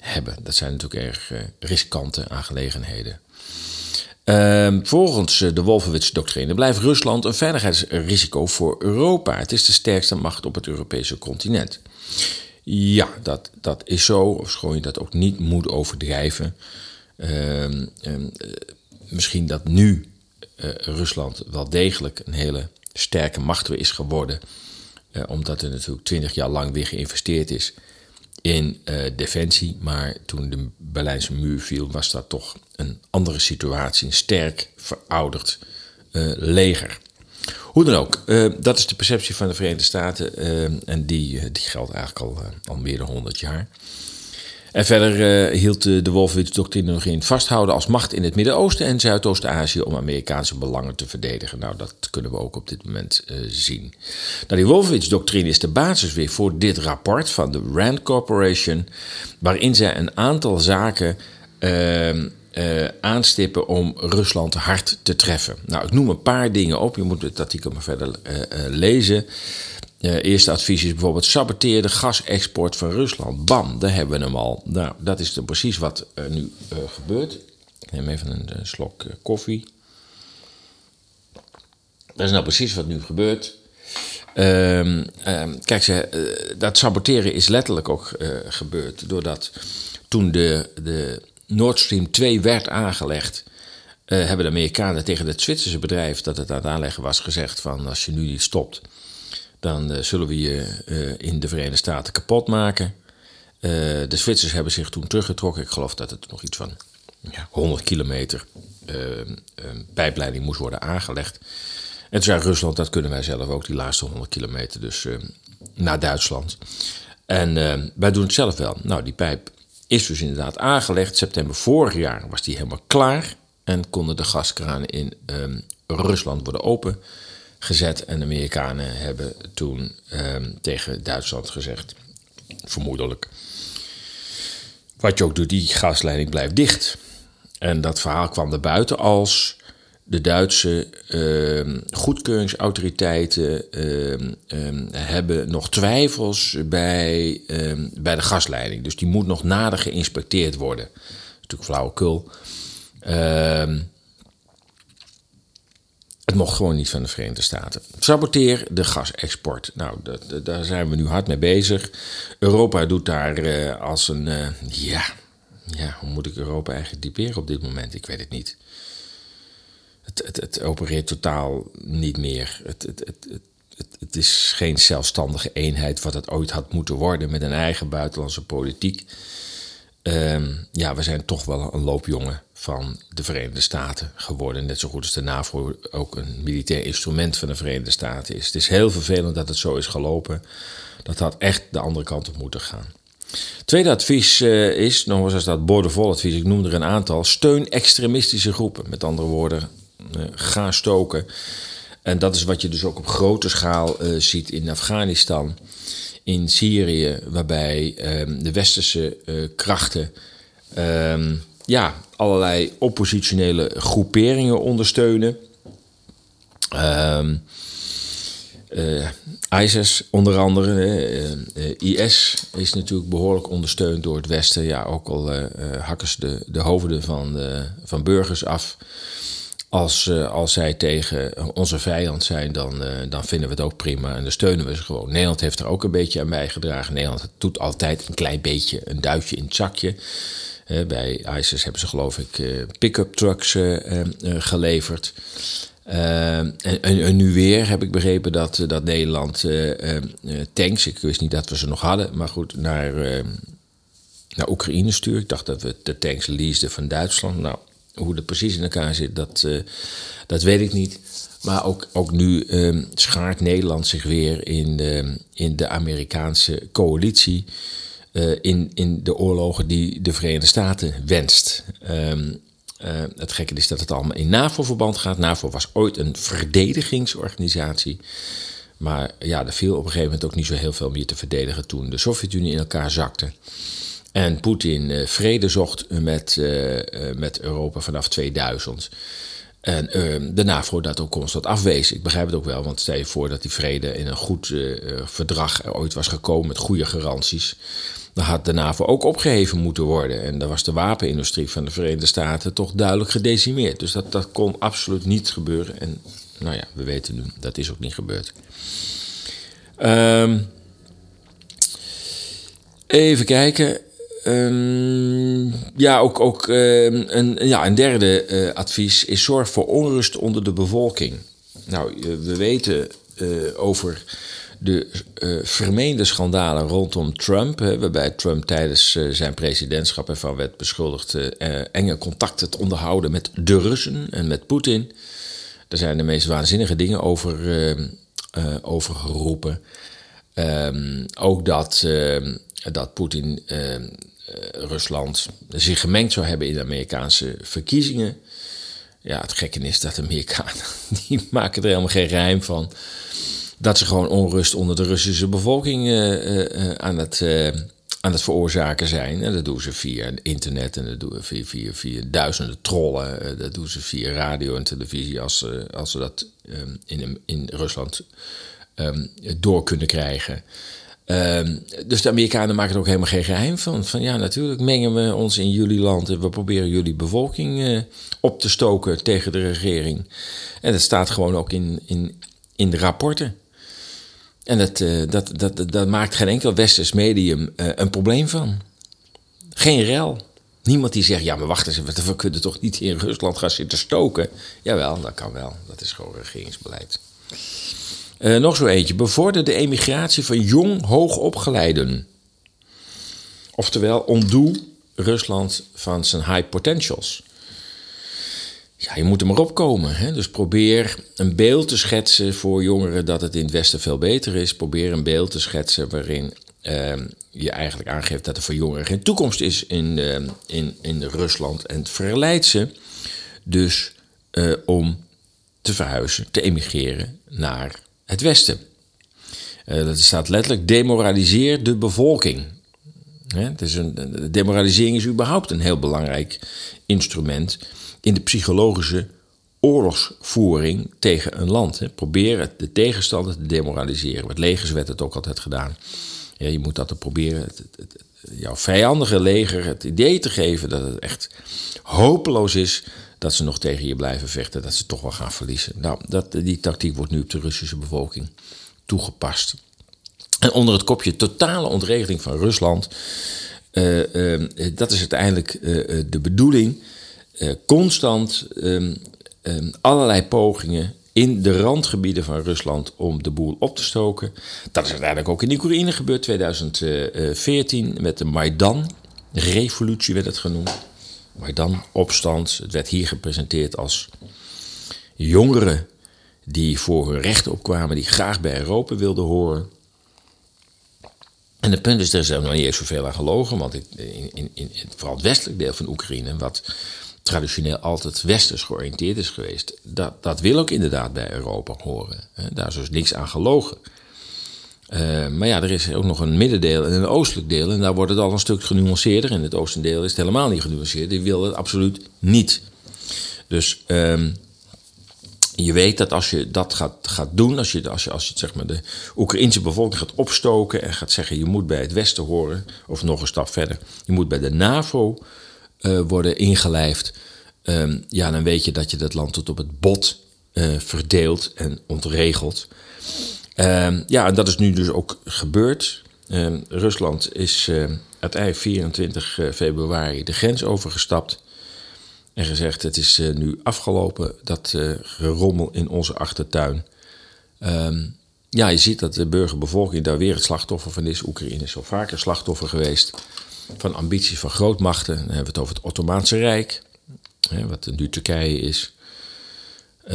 hebben. Dat zijn natuurlijk erg riskante aangelegenheden. Uh, volgens de Wolfowitz-doctrine blijft Rusland een veiligheidsrisico voor Europa. Het is de sterkste macht op het Europese continent. Ja, dat, dat is zo, ofschoon je dat ook niet moet overdrijven. Uh, uh, misschien dat nu uh, Rusland wel degelijk een hele sterke macht weer is geworden. Omdat er natuurlijk twintig jaar lang weer geïnvesteerd is in uh, defensie. Maar toen de Berlijnse muur viel, was dat toch een andere situatie. Een sterk verouderd uh, leger. Hoe dan ook, uh, dat is de perceptie van de Verenigde Staten. en die, die geldt eigenlijk al, al meer dan 100 jaar. En verder uh, hield de, de Wolfowitz-doctrine nog in vasthouden als macht in het Midden-Oosten en Zuidoost-Azië om Amerikaanse belangen te verdedigen. Nou, dat kunnen we ook op dit moment uh, zien. Nou, die Wolfowitz-doctrine is de basis weer voor dit rapport van de Rand Corporation, waarin zij een aantal zaken uh, aanstippen om Rusland hard te treffen. Nou, ik noem een paar dingen op. Je moet het artikel maar verder lezen. Eerste advies is bijvoorbeeld saboteer de gasexport van Rusland. Bam, daar hebben we hem al. Nou, dat is precies wat er nu uh, gebeurt. Ik neem even een, een slok uh, koffie. Dat is nou precies wat nu gebeurt. Ehm, ehm, kijk, ze, dat saboteren is letterlijk ook gebeurd. Doordat toen de, de Nord Stream 2 werd aangelegd... hebben de Amerikanen tegen het Zwitserse bedrijf dat het aan het aanleggen was gezegd... van als je nu niet stopt dan uh, zullen we je uh, in de Verenigde Staten kapot maken. Uh, de Zwitsers hebben zich toen teruggetrokken. Ik geloof dat het nog iets van ja, 100 kilometer pijpleiding moest worden aangelegd. En toen zei Rusland, dat kunnen wij zelf ook, die laatste 100 kilometer, dus naar Duitsland. En wij doen het zelf wel. Nou, die pijp is dus inderdaad aangelegd. September vorig jaar was die helemaal klaar. En konden de gaskranen in Rusland worden open gezet. En de Amerikanen hebben toen um, tegen Duitsland gezegd, vermoedelijk, wat je ook doet, die gasleiding blijft dicht. En dat verhaal kwam er buiten als de Duitse uh, goedkeuringsautoriteiten uh, hebben nog twijfels bij, ehm, bij de gasleiding. Dus die moet nog nader geïnspecteerd worden. Dat is natuurlijk flauwekul. Het mocht gewoon niet van de Verenigde Staten. Saboteer de gasexport. Nou, daar zijn we nu hard mee bezig. Europa doet daar uh, als een. Uh, ja, ja, hoe moet ik Europa eigenlijk typeren op dit moment? Ik weet het niet het, het, het opereert totaal niet meer. Het, het, het, het, het, is geen zelfstandige eenheid wat het ooit had moeten worden met een eigen buitenlandse politiek. Ehm, ja, we zijn toch wel een loopjongen van de Verenigde Staten geworden. Net zo goed als de NAVO ook een militair instrument van de Verenigde Staten is. Het is heel vervelend dat het zo is gelopen. Dat had echt de andere kant op moeten gaan. Tweede advies uh, is, nog eens als dat boordevol advies, ik noem er een aantal, steun extremistische groepen. Met andere woorden, uh, ga stoken. En dat is wat je dus ook op grote schaal uh, ziet in Afghanistan, in Syrië, waarbij um, de westerse uh, krachten um, ja, allerlei oppositionele groeperingen ondersteunen. Um, ISIS onder andere, uh, IS is natuurlijk behoorlijk ondersteund door het Westen. Ja, ook al hakken ze de, de hoofden van, van burgers af. Als, uh, als zij tegen onze vijand zijn, dan, uh, dan vinden we het ook prima en dan steunen we ze gewoon. Nederland heeft er ook een beetje aan bijgedragen. Nederland doet altijd een klein beetje een duitje in het zakje. Uh, bij ISIS hebben ze geloof ik pick-up trucks geleverd. En, nu weer heb ik begrepen dat, dat Nederland tanks, ik wist niet dat we ze nog hadden, maar goed, naar, naar Oekraïne stuurt. Ik dacht dat we de tanks leaseden van Duitsland. Nou, hoe dat precies in elkaar zit, dat, uh, dat weet ik niet. Maar ook, ook nu uh, schaart Nederland zich weer in de, in de Amerikaanse coalitie. Uh, in, in de oorlogen die de Verenigde Staten wenst. Um, het gekke is dat het allemaal in NAVO-verband gaat. NAVO was ooit een verdedigingsorganisatie. Maar ja, er viel op een gegeven moment ook niet zo heel veel meer te verdedigen toen de Sovjet-Unie in elkaar zakte. En Poetin uh, vrede zocht met, uh, met Europa vanaf 2000. En de NAVO dat ook constant afwees. Ik begrijp het ook wel, want stel je voor dat die vrede in een goed verdrag ooit was gekomen met goede garanties. Dan had de NAVO ook opgeheven moeten worden. En dan was de wapenindustrie van de Verenigde Staten toch duidelijk gedecimeerd. Dus dat, dat kon absoluut niet gebeuren. En nou ja, we weten nu, dat is ook niet gebeurd. Um, even kijken. Um, ja, ook, ook um, een, ja, een derde uh, advies is zorg voor onrust onder de bevolking. Nou, we weten uh, over de vermeende schandalen rondom Trump, hè, waarbij Trump tijdens zijn presidentschap ervan werd beschuldigd enge contacten te onderhouden met de Russen en met Poetin. Daar zijn de meest waanzinnige dingen over, over geroepen. Ook dat, dat Poetin Rusland zich gemengd zou hebben in de Amerikaanse verkiezingen. Ja, het gekke is dat de Amerikanen, (laughs) die maken er helemaal geen rijm van. Dat ze gewoon onrust onder de Russische bevolking uh, uh, aan, het, aan het veroorzaken zijn. En dat doen ze via internet en dat doen ze via, via, duizenden trollen. dat doen ze via radio en televisie als, als ze dat um, in, in Rusland um, door kunnen krijgen. Um, dus de Amerikanen maken er ook helemaal geen geheim van. Van ja, natuurlijk mengen we ons in jullie land en we proberen jullie bevolking uh, op te stoken tegen de regering. En dat staat gewoon ook in, in, in de rapporten. En dat, uh, dat, dat, dat maakt geen enkel westers medium uh, een probleem van. Geen rel. Niemand die zegt, ja maar wacht eens, we kunnen toch niet in Rusland gaan zitten stoken? Jawel, dat kan wel. Dat is gewoon regeringsbeleid. Uh, nog zo eentje. Bevorder de emigratie van jong hoogopgeleiden. Oftewel, ontdoe Rusland van zijn high potentials. Ja, je moet er maar opkomen. Hè? Dus probeer een beeld te schetsen voor jongeren dat het in het Westen veel beter is. Probeer een beeld te schetsen waarin uh, je eigenlijk aangeeft dat er voor jongeren geen toekomst is in, uh, in, in Rusland. En verleidt ze dus uh, om te verhuizen, te emigreren naar het Westen. Uh, dat staat letterlijk: demoraliseer de bevolking. het is een, demoralisering is überhaupt een heel belangrijk instrument in de psychologische oorlogsvoering tegen een land. Hè. Proberen de tegenstander te demoraliseren. Met legers werd het ook altijd gedaan. Je moet dat er proberen, jouw vijandige leger het idee te geven dat het echt hopeloos is dat ze nog tegen je blijven vechten, dat ze toch wel gaan verliezen. Nou, dat, die tactiek wordt nu op de Russische bevolking toegepast. En onder het kopje totale ontregeling van Rusland, uh, uh, dat is uiteindelijk uh, de bedoeling, constant ehm, ehm, allerlei pogingen in de randgebieden van Rusland om de boel op te stoken. Dat is uiteindelijk ook in Oekraïne gebeurd, 2014, met de Maidan-revolutie werd het genoemd. Maidan-opstand. Het werd hier gepresenteerd als jongeren die voor hun rechten opkwamen, die graag bij Europa wilden horen. En het punt is, er is nog niet eens zoveel aan gelogen, want in, in, in, vooral het westelijk deel van Oekraïne, wat traditioneel altijd westers georiënteerd is geweest, dat, dat wil ook inderdaad bij Europa horen. Daar is dus niks aan gelogen. Uh, maar ja, er is ook nog een middendeel en een oostelijk deel. En daar wordt het al een stuk genuanceerder. In het oostendeel is het helemaal niet genuanceerd. Die wil het absoluut niet. Dus um, je weet dat als je dat gaat, gaat doen, als je, als je, als je zeg maar, de Oekraïnse bevolking gaat opstoken en gaat zeggen: je moet bij het Westen horen, of nog een stap verder, je moet bij de NAVO uh, worden ingelijfd. Um, ja, dan weet je dat je dat land tot op het bot uh, verdeelt en ontregelt. Um, ja, en dat is nu dus ook gebeurd. Um, Rusland is uh, uiteindelijk 24 februari de grens overgestapt. En gezegd: Het is uh, nu afgelopen, dat uh, gerommel in onze achtertuin. Um, ja, je ziet dat de burgerbevolking daar weer het slachtoffer van is. Oekraïne is al vaker slachtoffer geweest van ambities van grootmachten. Dan hebben we het over het Ottomaanse Rijk, hè, wat nu Turkije is. Uh,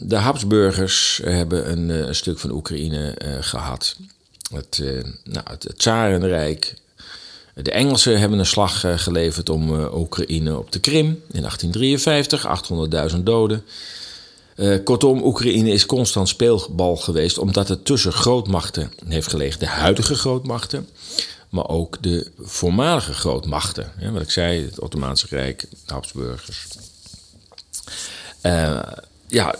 de Habsburgers hebben een, een stuk van Oekraïne uh, gehad. Het, uh, nou, het, Tsarenrijk. De Engelsen hebben een slag geleverd om Oekraïne op de Krim in 1853, 800.000 doden. kortom, Oekraïne is constant speelbal geweest omdat het tussen grootmachten heeft gelegen. De huidige grootmachten, maar ook de voormalige grootmachten. Wat ik zei, het Ottomaanse Rijk, de Habsburgers. Uh, ja,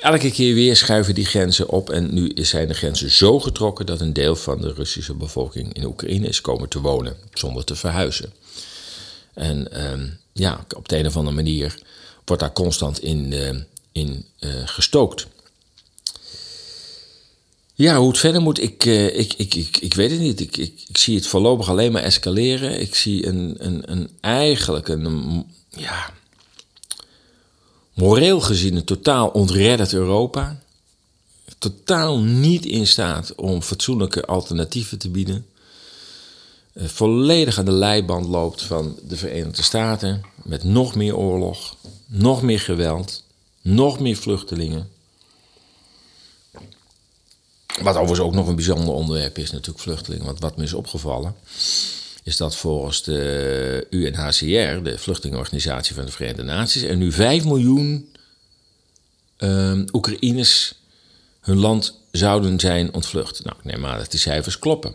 elke keer weer schuiven die grenzen op. En nu zijn de grenzen zo getrokken dat een deel van de Russische bevolking in Oekraïne is komen te wonen, zonder te verhuizen. En uh, ja, op de een of andere manier wordt daar constant in, uh, in gestookt. Ja, hoe het verder moet, ik, ik, ik, ik, ik weet het niet. Ik, ik, ik zie het voorlopig alleen maar escaleren. Ik zie een, een, een eigenlijk een, ja, moreel gezien een totaal ontredderd Europa. Totaal niet in staat om fatsoenlijke alternatieven te bieden. Uh, volledig aan de leiband loopt van de Verenigde Staten. Met nog meer oorlog, nog meer geweld, nog meer vluchtelingen. Wat overigens ook nog een bijzonder onderwerp is, natuurlijk vluchtelingen. Want wat me is opgevallen, is dat volgens de UNHCR, de vluchtelingenorganisatie van de Verenigde Naties, er nu 5 miljoen uh, Oekraïners hun land zouden zijn ontvlucht. Nou, ik neem aan dat die cijfers kloppen.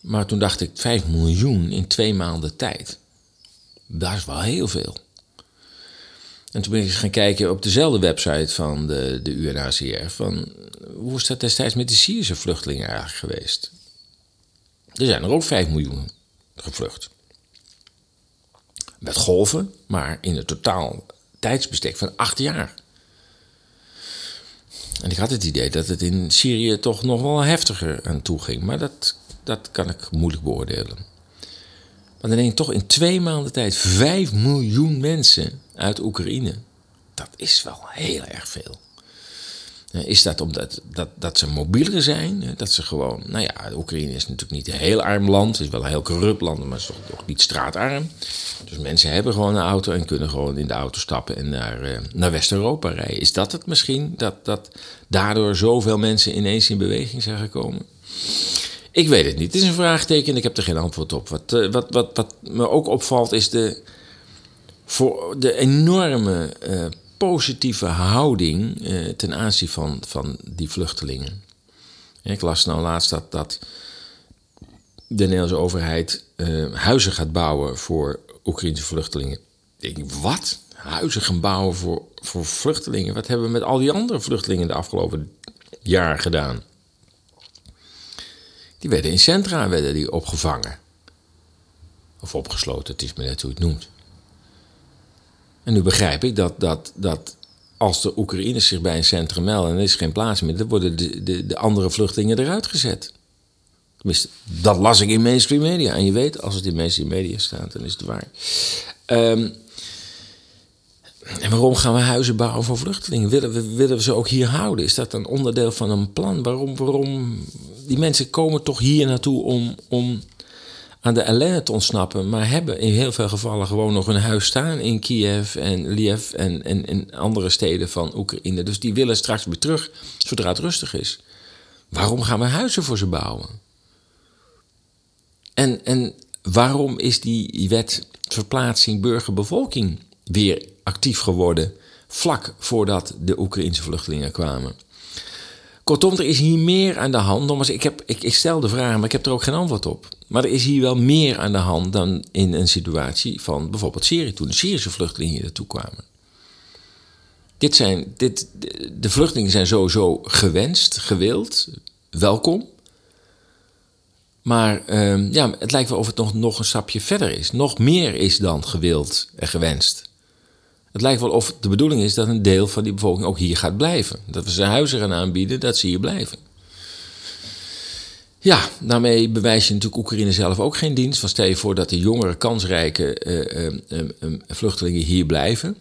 Maar toen dacht ik, 5 miljoen in twee maanden tijd. Dat is wel heel veel. En toen ben ik gaan kijken op dezelfde website van de, de UNHCR. Van, hoe is dat destijds met de Syrische vluchtelingen eigenlijk geweest? Er zijn er ook 5 miljoen gevlucht. Met golven, maar in het totaal tijdsbestek van 8 jaar. En ik had het idee dat het in Syrië toch nog wel heftiger aan toe ging. Maar dat, dat kan ik moeilijk beoordelen. Maar dan denk toch in twee maanden tijd 5 miljoen mensen uit Oekraïne. Dat is wel heel erg veel. Is dat omdat dat, dat ze mobieler zijn? Dat ze gewoon, nou ja, Oekraïne is natuurlijk niet een heel arm land. Het is wel een heel corrupt land, maar het is toch, toch niet straatarm. Dus mensen hebben gewoon een auto en kunnen gewoon in de auto stappen en naar, uh, naar West-Europa rijden. Is dat het misschien? Dat, dat daardoor zoveel mensen ineens in beweging zijn gekomen? Ik weet het niet. Het is een vraagteken en ik heb er geen antwoord op. Wat, wat, wat, wat me ook opvalt is de, voor de enorme uh, positieve houding uh, ten aanzien van, van die vluchtelingen. Ik las nou laatst dat, dat de Nederlandse overheid uh, huizen gaat bouwen voor Oekraïnse vluchtelingen. Ik denk, wat? huizen gaan bouwen voor, voor vluchtelingen. Wat hebben we met al die andere vluchtelingen de afgelopen jaar gedaan? Die werden in centra werden die opgevangen. Of opgesloten, het is maar net hoe je het noemt. En nu begrijp ik dat, dat, dat als de Oekraïners zich bij een centrum melden en er is geen plaats meer, dan worden de, de, de andere vluchtelingen eruit gezet. Tenminste, dat las ik in mainstream media. En je weet, als het in mainstream media staat, dan is het waar. Um, en waarom gaan we huizen bouwen voor vluchtelingen? Willen we, willen we ze ook hier houden? Is dat een onderdeel van een plan? Waarom, waarom? Die mensen komen toch hier naartoe om, om aan de ellende te ontsnappen, maar hebben in heel veel gevallen gewoon nog een huis staan in Kiev en Lviv en, en, andere steden van Oekraïne. Dus die willen straks weer terug zodra het rustig is. Waarom gaan we huizen voor ze bouwen? En, en waarom is die wet verplaatsing burgerbevolking weer actief geworden vlak voordat de Oekraïnse vluchtelingen kwamen? Kortom, er is hier meer aan de hand. Ik, heb, ik, ik stel de vraag, maar ik heb er ook geen antwoord op. Maar er is hier wel meer aan de hand dan in een situatie van bijvoorbeeld Syrië, toen de Syrische vluchtelingen hier naartoe kwamen. Dit zijn, dit, de vluchtelingen zijn sowieso gewenst, gewild, welkom. Maar uh, ja, het lijkt wel of het nog, nog een stapje verder is. Nog meer is dan gewild en gewenst. Het lijkt wel of de bedoeling is dat een deel van die bevolking ook hier gaat blijven. Dat we ze huizen gaan aanbieden, dat ze hier blijven. Ja, daarmee bewijs je natuurlijk Oekraïne zelf ook geen dienst. Stel je voor dat de jongere, kansrijke uh, uh, uh, vluchtelingen hier blijven.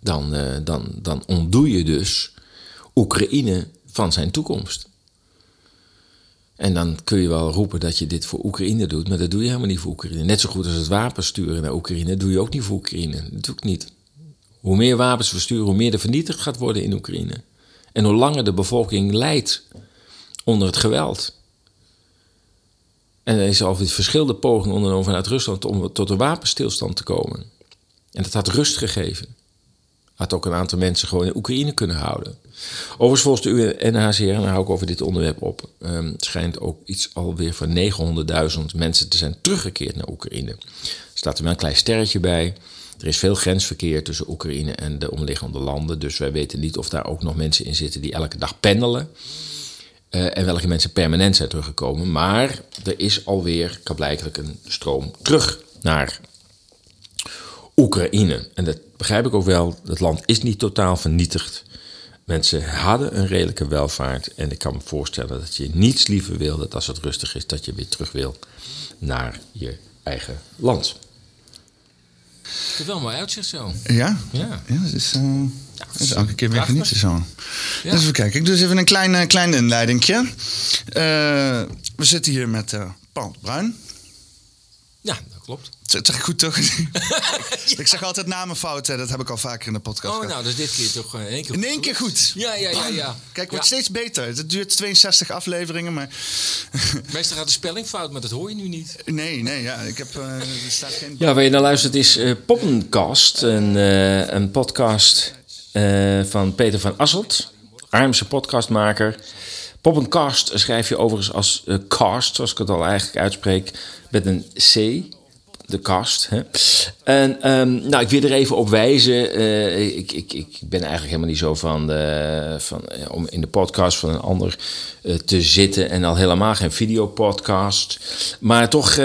Dan, dan, dan ontdoe je dus Oekraïne van zijn toekomst. En dan kun je wel roepen dat je dit voor Oekraïne doet, maar dat doe je helemaal niet voor Oekraïne. Net zo goed als het wapen sturen naar Oekraïne, doe je ook niet voor Oekraïne. Dat doe ik niet. Hoe meer wapens we sturen, hoe meer er vernietigd gaat worden in Oekraïne. En hoe langer de bevolking lijdt onder het geweld. En er is al verschillende pogingen ondernomen vanuit Rusland om tot een wapenstilstand te komen. En dat had rust gegeven. Had ook een aantal mensen gewoon in Oekraïne kunnen houden. Overigens, volgens de UNHCR, en dan hou ik over dit onderwerp op, um, schijnt ook iets alweer van 900.000 mensen te zijn teruggekeerd naar Oekraïne. Er staat er wel een klein sterretje bij. Er is veel grensverkeer tussen Oekraïne en de omliggende landen. Dus wij weten niet of daar ook nog mensen in zitten die elke dag pendelen. Uh, en welke mensen permanent zijn teruggekomen. Maar er is alweer blijkbaar een stroom terug naar Oekraïne. En dat begrijp ik ook wel. Het land is niet totaal vernietigd. Mensen hadden een redelijke welvaart. En ik kan me voorstellen dat je niets liever wil dat als het rustig is, dat je weer terug wil naar je eigen land. Het is wel mooi uitzicht zo. Ja? Ja. ja dat is, uh, ja, dat is elke keer weer genieten zo. Ja. Dus even kijken. Ik doe eens even een klein, uh, klein inleidingje. Uh, we zitten hier met Paul Bruin. Ja, dat klopt. Dat zeg ik goed toch? (laughs) ik zeg altijd namen fout, hè. dat heb ik al vaker in de podcast. Oh, nou, dus dit keer toch in één keer In één keer goed. Ja, ja, ja. ja. Kijk, het wordt steeds beter. Het duurt 62 afleveringen, maar... (laughs) Meestal gaat de spelling fout, maar dat hoor je nu niet. Nee, nee, ja. Ik heb, uh, er staat geen... Ja, waar je naar luistert is uh, Poppencast, een, uh, een podcast van Peter van Asselt. Armse podcastmaker. Poppencast schrijf je overigens als cast, zoals ik het al eigenlijk uitspreek, met een C de cast. Hè? En um, nou, ik wil er even op wijzen. Uh, ik, ik, ik ben eigenlijk helemaal niet zo van, van om in de podcast van een ander te zitten. En al helemaal geen videopodcast. Maar toch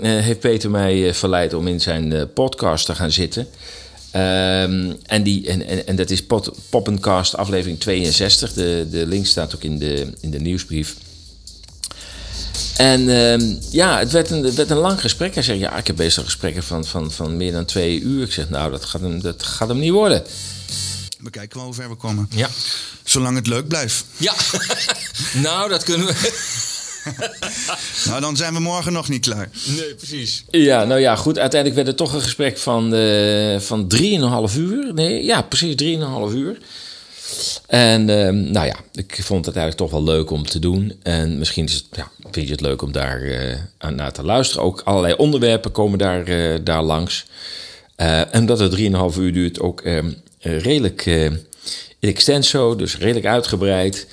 heeft Peter mij verleid om in zijn podcast te gaan zitten. Um, en, die, en, en, en dat is Poppencast aflevering 62. De, de link staat ook in de, in de nieuwsbrief. En uh, ja, het werd, een, het werd een lang gesprek. Hij zegt, ja, ik heb bezig gesprekken van, van, van meer dan twee uur. Ik zeg, nou, dat gaat hem, dat gaat hem niet worden. We kijken wel hoe ver we komen. Ja. Zolang het leuk blijft. Ja, (laughs) nou, dat kunnen we. (laughs) nou, dan zijn we morgen nog niet klaar. Nee, precies. Ja, nou ja, goed. Uiteindelijk werd het toch een gesprek van, uh, van 3,5 uur. Nee, ja, precies 3,5 uur. En uh, nou ja, ik vond het eigenlijk toch wel leuk om te doen. En misschien is het, ja, vind je het leuk om daar uh, naar te luisteren. Ook allerlei onderwerpen komen daar, uh, daar langs. Uh, en dat het 3,5 uur duurt, ook ehm, redelijk in extenso, dus redelijk uitgebreid.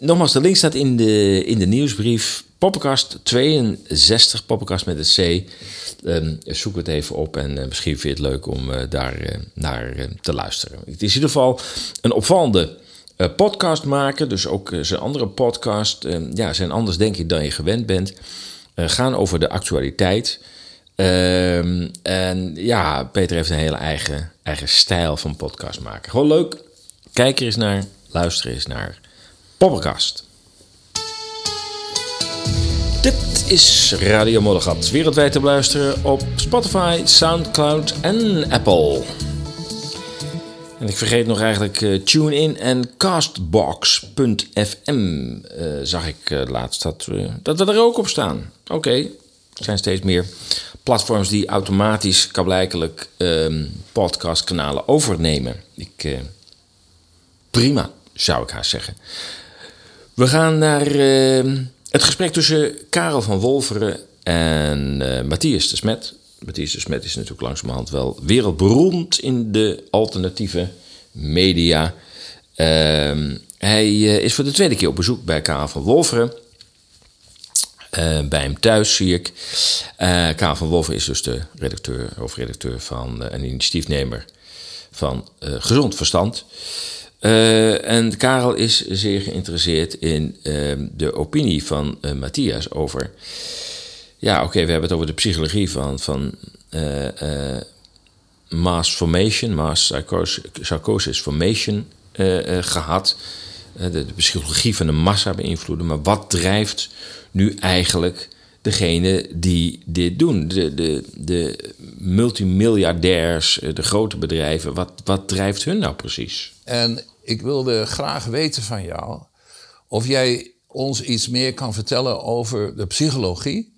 Nogmaals, de link staat in de, in de nieuwsbrief. Poppenkast 62, Poppenkast met een C. Um, zoek het even op en uh, misschien vind je het leuk om uh, daar uh, naar te luisteren. Het is in ieder geval een opvallende podcast maken. Dus ook zijn andere podcast ehm, ja, zijn anders denk ik dan je gewend bent. gaan over de actualiteit. En ja, Peter heeft een hele eigen, eigen stijl van podcast maken. Gewoon leuk. Kijk er eens naar, luister eens naar Poppenkast. Dit is Radio Moddergat, wereldwijd te beluisteren op Spotify, Soundcloud en Apple. En ik vergeet nog eigenlijk uh, TuneIn en Castbox.fm. Uh, zag ik uh, laatst dat, dat we er ook op staan. Oké, er zijn steeds meer platforms die automatisch kablijkelijk um, podcastkanalen overnemen. Ik, prima, zou ik haast zeggen. We gaan naar ehm, het gesprek tussen Karel van Wolveren en uh, Matthias de Smet. Matthias de Smet is natuurlijk langzamerhand wel wereldberoemd in de alternatieve media. Uh, hij uh, is voor de tweede keer op bezoek bij Karel van Wolveren. Uh, bij hem thuis zie ik. Karel van Wolveren is dus de redacteur, hoofdredacteur van een initiatiefnemer van Gezond Verstand. Uh, en Karel is zeer geïnteresseerd in uh, de opinie van uh, Matthias over. Ja, oké, we hebben het over de psychologie van, van mass formation, mass psychosis, formation gehad. De, de, psychologie van de massa beïnvloeden. Maar wat drijft nu eigenlijk degene die dit doen? De, de, de de grote bedrijven, wat, wat drijft hun nou precies? En ik wilde graag weten van jou of jij ons iets meer kan vertellen over de psychologie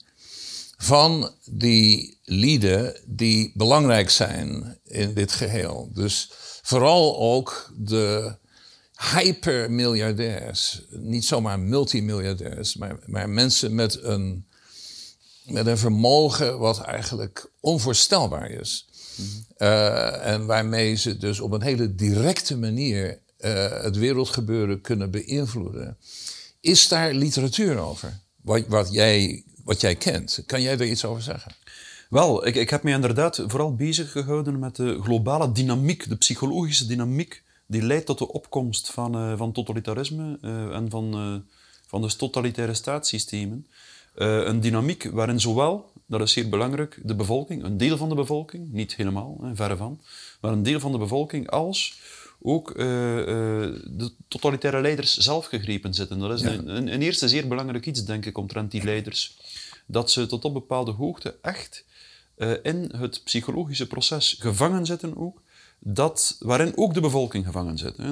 van die lieden die belangrijk zijn in dit geheel. Dus vooral ook de hypermiljardairs. Niet zomaar multimiljardairs, maar, maar mensen met een, met een vermogen wat eigenlijk onvoorstelbaar is. Uh, en waarmee ze dus op een hele directe manier uh, het wereldgebeuren kunnen beïnvloeden. Is daar literatuur over? Wat, wat, jij, wat jij kent. Kan jij daar iets over zeggen? Wel, ik, ik heb me inderdaad vooral bezig gehouden met de globale dynamiek, de psychologische dynamiek die leidt tot de opkomst van, uh, van totalitarisme uh, en van, van de totalitaire staatssystemen. een dynamiek waarin zowel dat is zeer belangrijk, de bevolking, een deel van de bevolking, niet helemaal, hè, verre van, maar een deel van de bevolking als ook uh, uh, de totalitaire leiders zelf gegrepen zitten. Dat is ja. een, een, een, eerste zeer belangrijk iets, denk ik, omtrent die leiders. Dat ze tot op bepaalde hoogte echt uh, in het psychologische proces gevangen zitten ook, dat, waarin ook de bevolking gevangen zit. Dat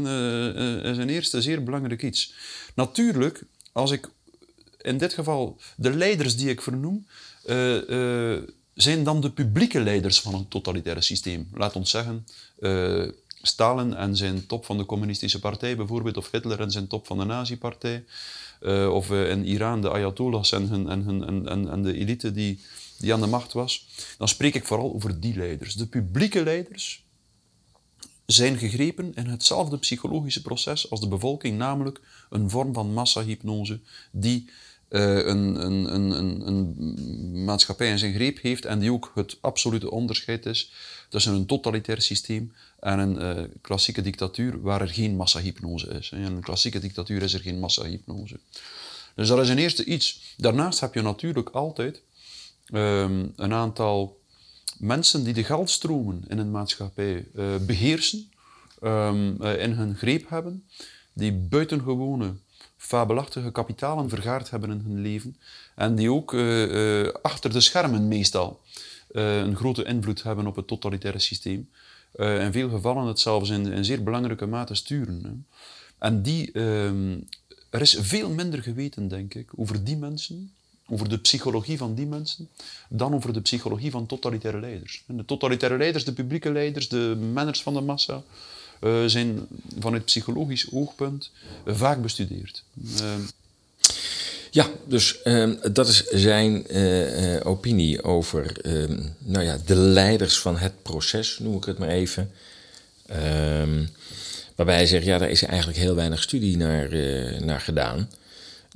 is een eerste zeer belangrijk iets. Natuurlijk, als ik in dit geval de leiders die ik vernoem, uh, uh, zijn dan de publieke leiders van een totalitaire systeem. Laat ons zeggen, uh, Stalin en zijn top van de communistische partij bijvoorbeeld, of Hitler en zijn top van de nazi-partij, of in Iran de ayatollahs en, hun, en, hun, en, en, de elite die, die aan de macht was. Dan spreek ik vooral over die leiders. De publieke leiders zijn gegrepen in hetzelfde psychologische proces als de bevolking, namelijk een vorm van massahypnose die uh, een, een, een, een, maatschappij in zijn greep heeft en die ook het absolute onderscheid is tussen een totalitair systeem en een uh, klassieke dictatuur waar er geen massahypnose is. In een klassieke dictatuur is er geen massahypnose. Dus dat is een eerste iets. Daarnaast heb je natuurlijk altijd um, een aantal mensen die de geldstromen in een maatschappij uh, beheersen, um, in hun greep hebben, die buitengewone fabelachtige kapitalen vergaard hebben in hun leven en die ook achter de schermen meestal een grote invloed hebben op het totalitaire systeem. In veel gevallen het zelfs in, zeer belangrijke mate sturen. Hè. En die, ehm, er is veel minder geweten, denk ik, over die mensen, over de psychologie van die mensen, dan over de psychologie van totalitaire leiders. En de totalitaire leiders, de publieke leiders, de manners van de massa, uh, zijn vanuit psychologisch oogpunt uh, vaak bestudeerd. Ja, dus ehm, dat is zijn uh, opinie over ehm, nou ja, de leiders van het proces, noem ik het maar even. Ehm, waarbij hij zegt, ja, daar is eigenlijk heel weinig studie naar, naar gedaan.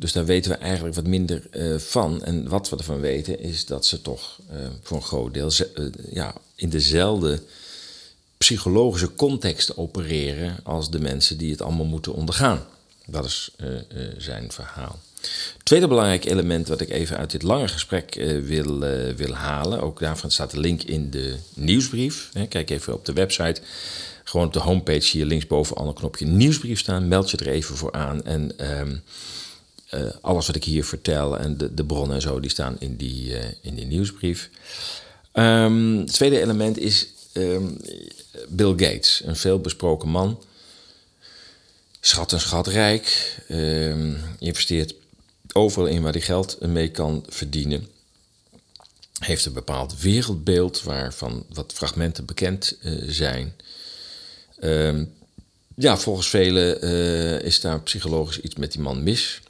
Dus daar weten we eigenlijk wat minder eh, van. En wat we ervan weten is dat ze toch eh, voor een groot deel eh, ja, in dezelfde psychologische context opereren als de mensen die het allemaal moeten ondergaan. Dat is zijn verhaal. Tweede belangrijk element wat ik even uit dit lange gesprek wil, wil halen, ook daarvan staat de link in de nieuwsbrief. Kijk even op de website. Gewoon op de homepage hier linksboven een knopje nieuwsbrief staan. Meld je er even voor aan. En ehm, uh, alles wat ik hier vertel en de, de bronnen en zo, die staan in die, in die nieuwsbrief. Um, het tweede element is um, Bill Gates, een veelbesproken man. Schat en schatrijk. Investeert overal in waar hij geld mee kan verdienen. Heeft een bepaald wereldbeeld waarvan wat fragmenten bekend uh, zijn. ja, volgens velen is daar psychologisch iets met die man mis.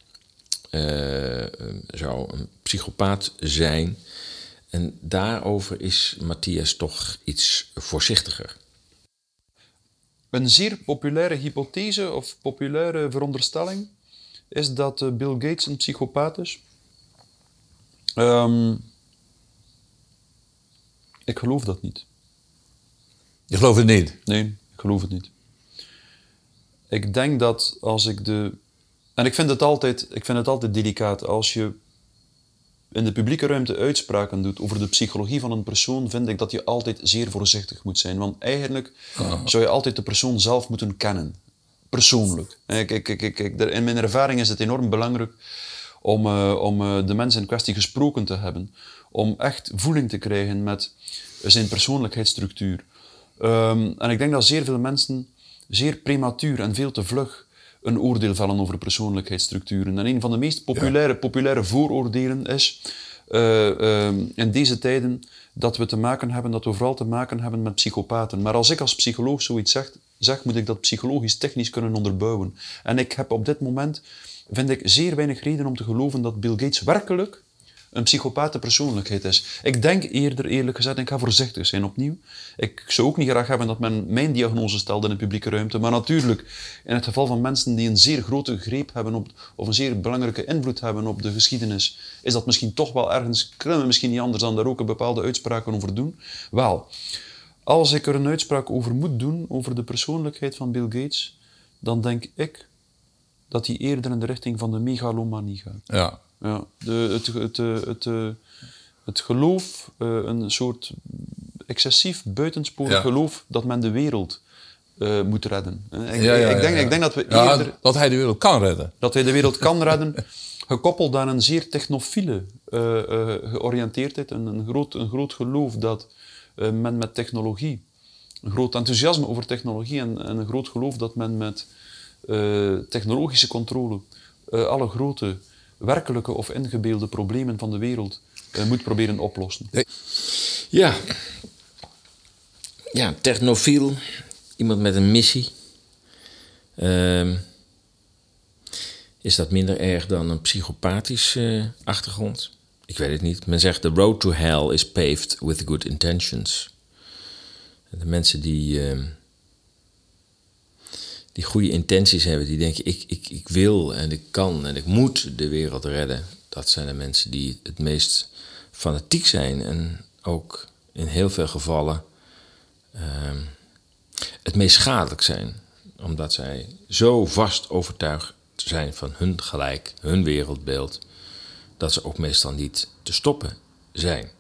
Uh, zou een psychopaat zijn. En daarover is Matthias toch iets voorzichtiger. Een zeer populaire hypothese of populaire veronderstelling is dat uh, Bill Gates een psychopaat is. Um, ik geloof dat niet. Je gelooft het niet? Nee, ik geloof het niet. Ik denk dat als ik de en ik vind het altijd, ik vind het altijd delicaat als je in de publieke ruimte uitspraken doet over de psychologie van een persoon, vind ik dat je altijd zeer voorzichtig moet zijn. Want eigenlijk ah. zou je altijd de persoon zelf moeten kennen. Persoonlijk. Kijk, kijk, kijk, in mijn ervaring is het enorm belangrijk om, uh, om uh, de mensen in kwestie gesproken te hebben. Om echt voeling te krijgen met zijn persoonlijkheidsstructuur. Um, en ik denk dat zeer veel mensen zeer prematuur en veel te vlug een oordeel vellen over persoonlijkheidsstructuren. En een van de meest populaire, populaire vooroordelen is uh, uh, in deze tijden dat we te maken hebben, dat we vooral te maken hebben met psychopaten. Maar als ik als psycholoog zoiets zeg, zeg moet ik dat psychologisch technisch kunnen onderbouwen. En ik heb op dit moment, vind ik, zeer weinig reden om te geloven dat Bill Gates werkelijk een psychopathe persoonlijkheid is. Ik denk eerder, eerlijk gezegd, ik ga voorzichtig zijn opnieuw. Ik zou ook niet graag hebben dat men mijn diagnose stelde in de publieke ruimte. Maar natuurlijk, in het geval van mensen die een zeer grote greep hebben op, of een zeer belangrijke invloed hebben op de geschiedenis, is dat misschien toch wel ergens, kunnen we misschien niet anders dan daar ook een bepaalde uitspraken over doen. Wel, als ik er een uitspraak over moet doen, over de persoonlijkheid van Bill Gates, dan denk ik dat hij eerder in de richting van de megalomanie gaat. Ja, ja, de, het, het, het, het, het geloof, eh, een soort excessief buitensporig geloof dat men de wereld uh, moet redden. Ik, ja, ja, ik, denk, ik denk dat we eerder... Dat hij de wereld kan redden. Dat hij de wereld kan (laughs) redden, gekoppeld aan een zeer technofiele uh, georiënteerdheid, een, een, groot, een groot geloof dat men met technologie, een groot enthousiasme over technologie en, en een groot geloof dat men met technologische controle alle grote werkelijke of ingebeelde problemen van de wereld moet proberen oplossen. Ja. Ja, technofiel. Iemand met een missie. Uh, is dat minder erg dan een psychopathische achtergrond? Ik weet het niet. Men zegt: The road to hell is paved with good intentions. De mensen die ehm, die goede intenties hebben, die denken: ik, ik, ik wil en ik kan en ik moet de wereld redden. Dat zijn de mensen die het meest fanatiek zijn en ook in heel veel gevallen uh, het meest schadelijk zijn, omdat zij zo vast overtuigd zijn van hun gelijk, hun wereldbeeld, dat ze ook meestal niet te stoppen zijn.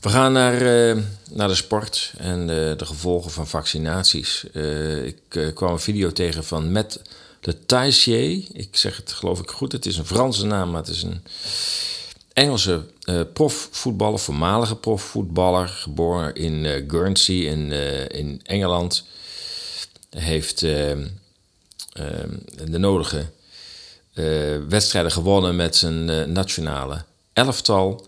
We gaan naar, uh, naar de sport en de, de gevolgen van vaccinaties. Uh, ik uh, kwam een video tegen van Matt Letaisier. Ik zeg het geloof ik goed. Het is een Franse naam, maar het is een Engelse profvoetballer, voormalige profvoetballer. Geboren in Guernsey in, in Engeland. Heeft de nodige wedstrijden gewonnen met zijn nationale elftal.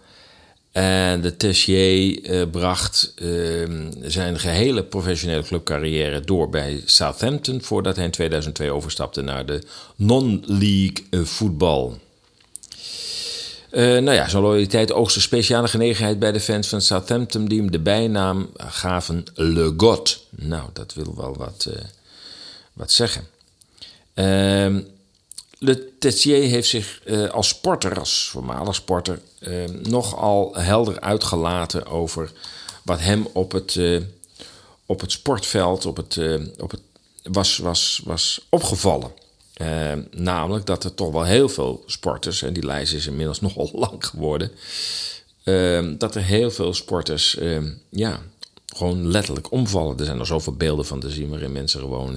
En de Tessier uh, bracht uh, zijn gehele professionele clubcarrière door bij Southampton voordat hij in 2002 overstapte naar de non-league uh, voetbal. nou ja, zo'n loyaliteit oogste speciale genegenheid bij de fans van Southampton die hem de bijnaam gaven Le God. Nou, dat wil wel wat, wat zeggen. Ehm, Le Tessier heeft zich eh, als sporter, als voormalig sporter, eh, nogal helder uitgelaten over wat hem op het, eh, op het sportveld op het, op het, was, was, was opgevallen. Namelijk dat er toch wel heel veel sporters, en die lijst is inmiddels (laughs) nogal lang geworden, dat er heel veel sporters ja, gewoon letterlijk omvallen. Er zijn er zoveel beelden van te zien waarin mensen gewoon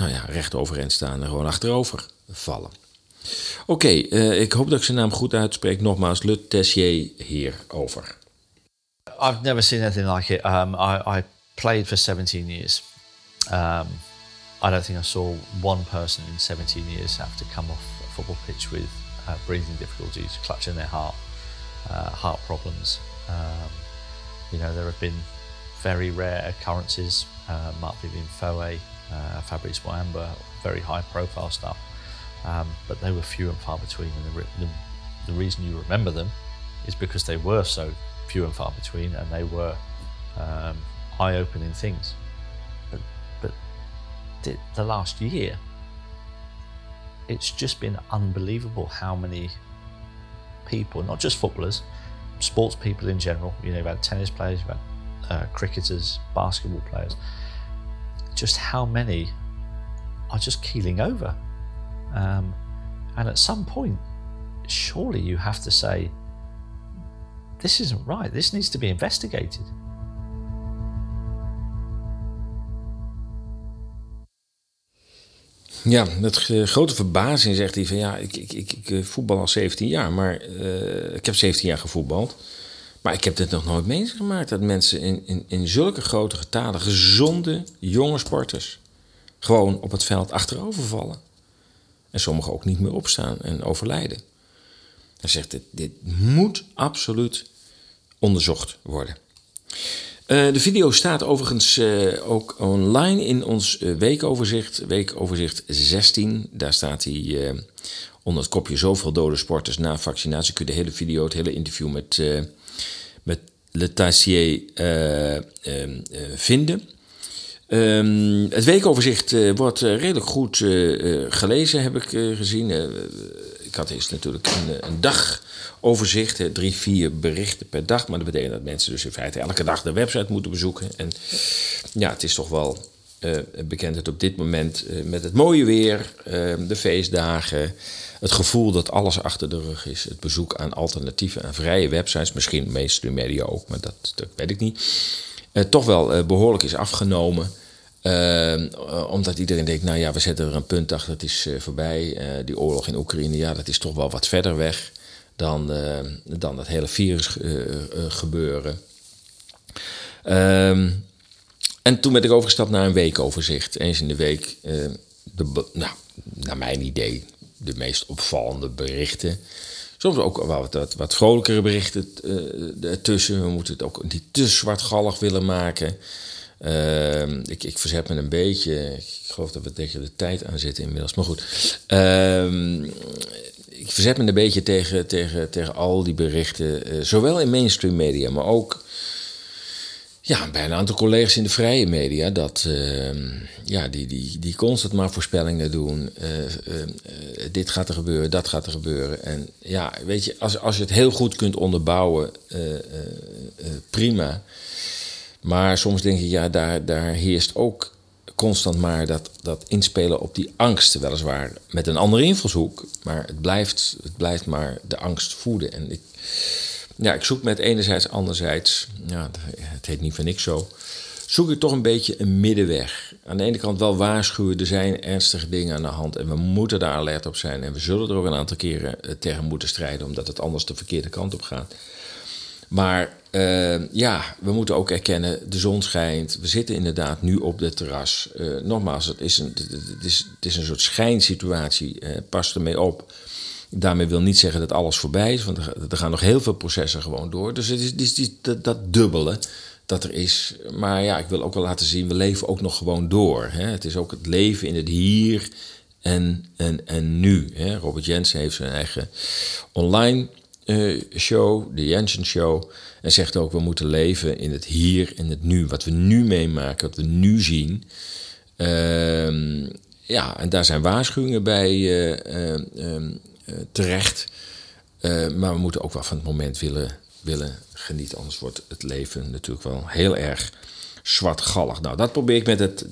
nou ja, recht overeind staan en gewoon achterover vallen. Oké, eh, ik hoop dat ik zijn naam goed uitspreek. Nogmaals, Le Tessier hierover. I've never seen anything like it. Um, I, I played for 17 years. Um, I don't think I saw one person in 17 years have to come off a football pitch with uh, breathing difficulties, clutching their heart, uh, heart problems. Um, you know, there have been very rare occurrences. Uh, Mark Vivian Foe, uh, Fabrice Wamba, very high profile stuff. Um, but they were few and far between. And the, re- the, the reason you remember them is because they were so few and far between and they were um, eye opening things. But, but the, the last year, it's just been unbelievable how many people, not just footballers, sports people in general, you know, you've tennis players, you've uh, cricketers, basketball players, just how many are just keeling over. Um, and at some point, surely you have to say, this isn't right. This needs to be investigated. Ja, met grote verbazing zegt hij van ja, ik, ik, ik, ik eh, voetbal al 17 jaar, maar eh, ik heb 17 jaar gevoetbald. Maar ik heb dit nog nooit meegemaakt dat mensen in, in, in zulke grote getalen, gezonde jonge sporters, gewoon op het veld achterover vallen. En sommigen ook niet meer opstaan en overlijden. Hij zegt, dit, dit moet absoluut onderzocht worden. Uh, de video staat overigens uh, ook online in ons uh, weekoverzicht, weekoverzicht 16. Daar staat hij onder het kopje zoveel dode sporters na vaccinatie. Kun je de hele video, het hele interview met, met Letassier vinden. Um, het weekoverzicht wordt redelijk goed gelezen, heb ik gezien. ik had eerst natuurlijk een, een dag overzicht, drie, vier berichten per dag. Maar dat betekent dat mensen dus in feite elke dag de website moeten bezoeken. En ja, het is toch wel bekend dat op dit moment met het mooie weer, uh, de feestdagen, het gevoel dat alles achter de rug is, het bezoek aan alternatieve en vrije websites, misschien mainstream media ook, maar dat, dat weet ik niet, toch wel behoorlijk is afgenomen. omdat iedereen denkt, nou ja, we zetten er een punt achter, het is voorbij. die oorlog in Oekraïne, ja, dat is toch wel wat verder weg dan, dan dat hele virus gebeuren. Um, en toen ben ik overgestapt naar een weekoverzicht. Eens in de week, de, nou, naar mijn idee, de meest opvallende berichten. Soms ook wat, wat, vrolijkere berichten ertussen. We moeten het ook niet te zwartgallig willen maken. Uh, ik, ik verzet me een beetje. Ik geloof dat we tegen de tijd aan zitten inmiddels. Maar goed. Uh, ik verzet me een beetje tegen, tegen, tegen al die berichten. Uh, zowel in mainstream media, maar ook ja, bij een aantal collega's in de vrije media. Dat uh, ja, die, die, die constant maar voorspellingen doen. Uh, dit gaat er gebeuren, dat gaat er gebeuren. En ja, weet je, als, als je het heel goed kunt onderbouwen, prima. Maar soms denk ik, ja, daar, daar heerst ook constant maar dat, dat inspelen op die angst. Weliswaar met een andere invalshoek, maar het blijft, het blijft maar de angst voeden. En ik, ja, ik zoek met enerzijds, anderzijds, ja, het heet niet van niks zo, zoek ik toch een beetje een middenweg. Aan de ene kant wel waarschuwen, er zijn ernstige dingen aan de hand en we moeten daar alert op zijn. En we zullen er ook een aantal keren eh, tegen moeten strijden, omdat het anders de verkeerde kant op gaat. Maar uh, ja, we moeten ook erkennen, de zon schijnt. We zitten inderdaad nu op de terras. Uh, nogmaals, het is, een, het, is, het is een soort schijnsituatie. Uh, pas ermee op. Daarmee wil niet zeggen dat alles voorbij is, want er, gaan nog heel veel processen gewoon door. Dus het is, is dat, dat, dubbele dat er is. Maar ja, ik wil ook wel laten zien, we leven ook nog gewoon door. Hè? Het is ook het leven in het hier en, en, en nu. Hè? Robert Jensen heeft zijn eigen online uh, show, de Jensen Show. En zegt ook, we moeten leven in het hier en het nu. Wat we nu meemaken, wat we nu zien. Uh, ja, en daar zijn waarschuwingen bij eh, eh, ehm, eh, terecht. Eh, maar we moeten ook wel van het moment willen, willen genieten. Anders wordt het leven natuurlijk wel heel erg zwartgallig. Nou, dat probeer ik met het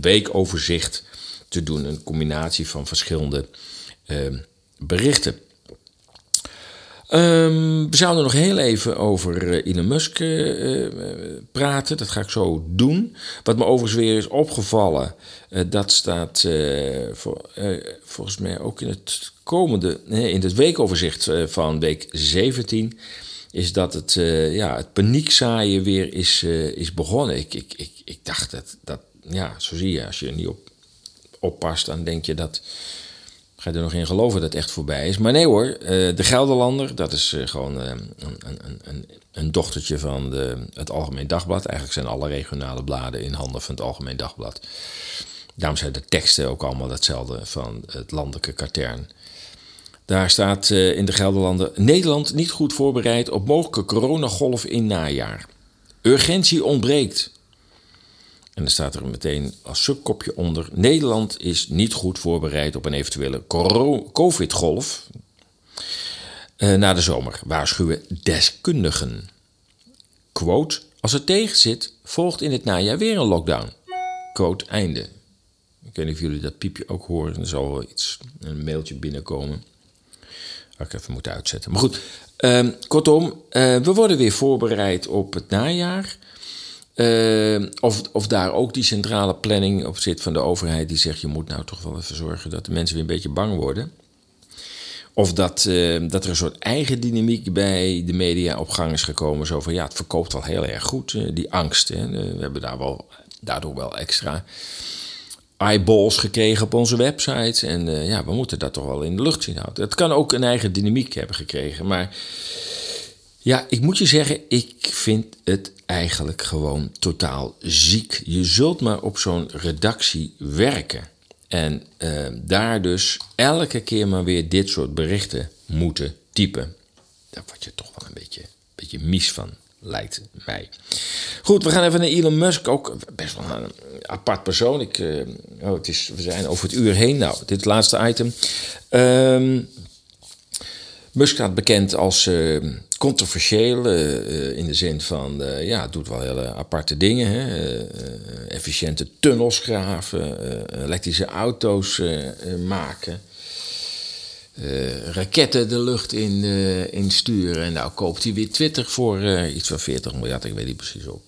weekoverzicht te doen. Een combinatie van verschillende ehm, berichten. Ehm, we zouden nog heel even over eh, Elon Musk eh, eh, praten. Dat ga ik zo doen. Wat me overigens weer is opgevallen, dat staat voor, volgens mij ook in het komende, in het weekoverzicht van week 17, is dat het, eh, ja, het paniekzaaien weer is, is begonnen. Ik, ik, ik, ik dacht dat, dat, ja, zo zie je, als je niet op oppast, dan denk je dat ga je er nog in geloven dat het echt voorbij is. Maar nee hoor, eh, de Gelderlander, dat is eh, gewoon eh, een, een, een, een dochtertje van de, het Algemeen Dagblad. Eigenlijk zijn alle regionale bladen in handen van het Algemeen Dagblad. Daarom zijn de teksten ook allemaal hetzelfde van het landelijke katern. Daar staat in de Gelderlanden... Nederland niet goed voorbereid op mogelijke coronagolf in najaar. Urgentie ontbreekt. En dan staat er meteen als subkopje onder... Nederland is niet goed voorbereid op een eventuele covid-golf... eh, na de zomer, waarschuwen deskundigen. Quote, als het tegen zit, volgt in het najaar weer een lockdown. Quote, einde. Ik weet niet of jullie dat piepje ook horen. Er zal wel iets, een mailtje binnenkomen. Had ik even moeten uitzetten. Maar goed, ehm, kortom, eh, we worden weer voorbereid op het najaar. Eh, of, of daar ook die centrale planning op zit van de overheid die zegt: je moet nou toch wel even zorgen dat de mensen weer een beetje bang worden. Of dat, eh, dat er een soort eigen dynamiek bij de media op gang is gekomen. Zo van ja, het verkoopt wel heel erg goed, eh, die angst. Hè. We hebben daar wel, daardoor wel extra eyeballs gekregen op onze website. En ja, we moeten dat toch wel in de lucht zien houden. Het kan ook een eigen dynamiek hebben gekregen. Maar ja, ik moet je zeggen, ik vind het eigenlijk gewoon totaal ziek. Je zult maar op zo'n redactie werken. En eh, daar dus elke keer maar weer dit soort berichten moeten typen. Daar word je toch wel een beetje, beetje mies van, lijkt mij. Goed, we gaan even naar Elon Musk. Ook best wel een apart persoon. Ik, eh, oh, het is, we zijn over het uur heen. Nou, dit laatste item. Ehm Musk staat bekend als eh, controversieel eh, eh, in de zin van, eh, ja, doet wel hele aparte dingen. Hè? Efficiënte tunnels graven, elektrische auto's maken, raketten de lucht in, in sturen. En nou koopt hij weer Twitter voor iets van 40 miljard, ik weet niet precies op.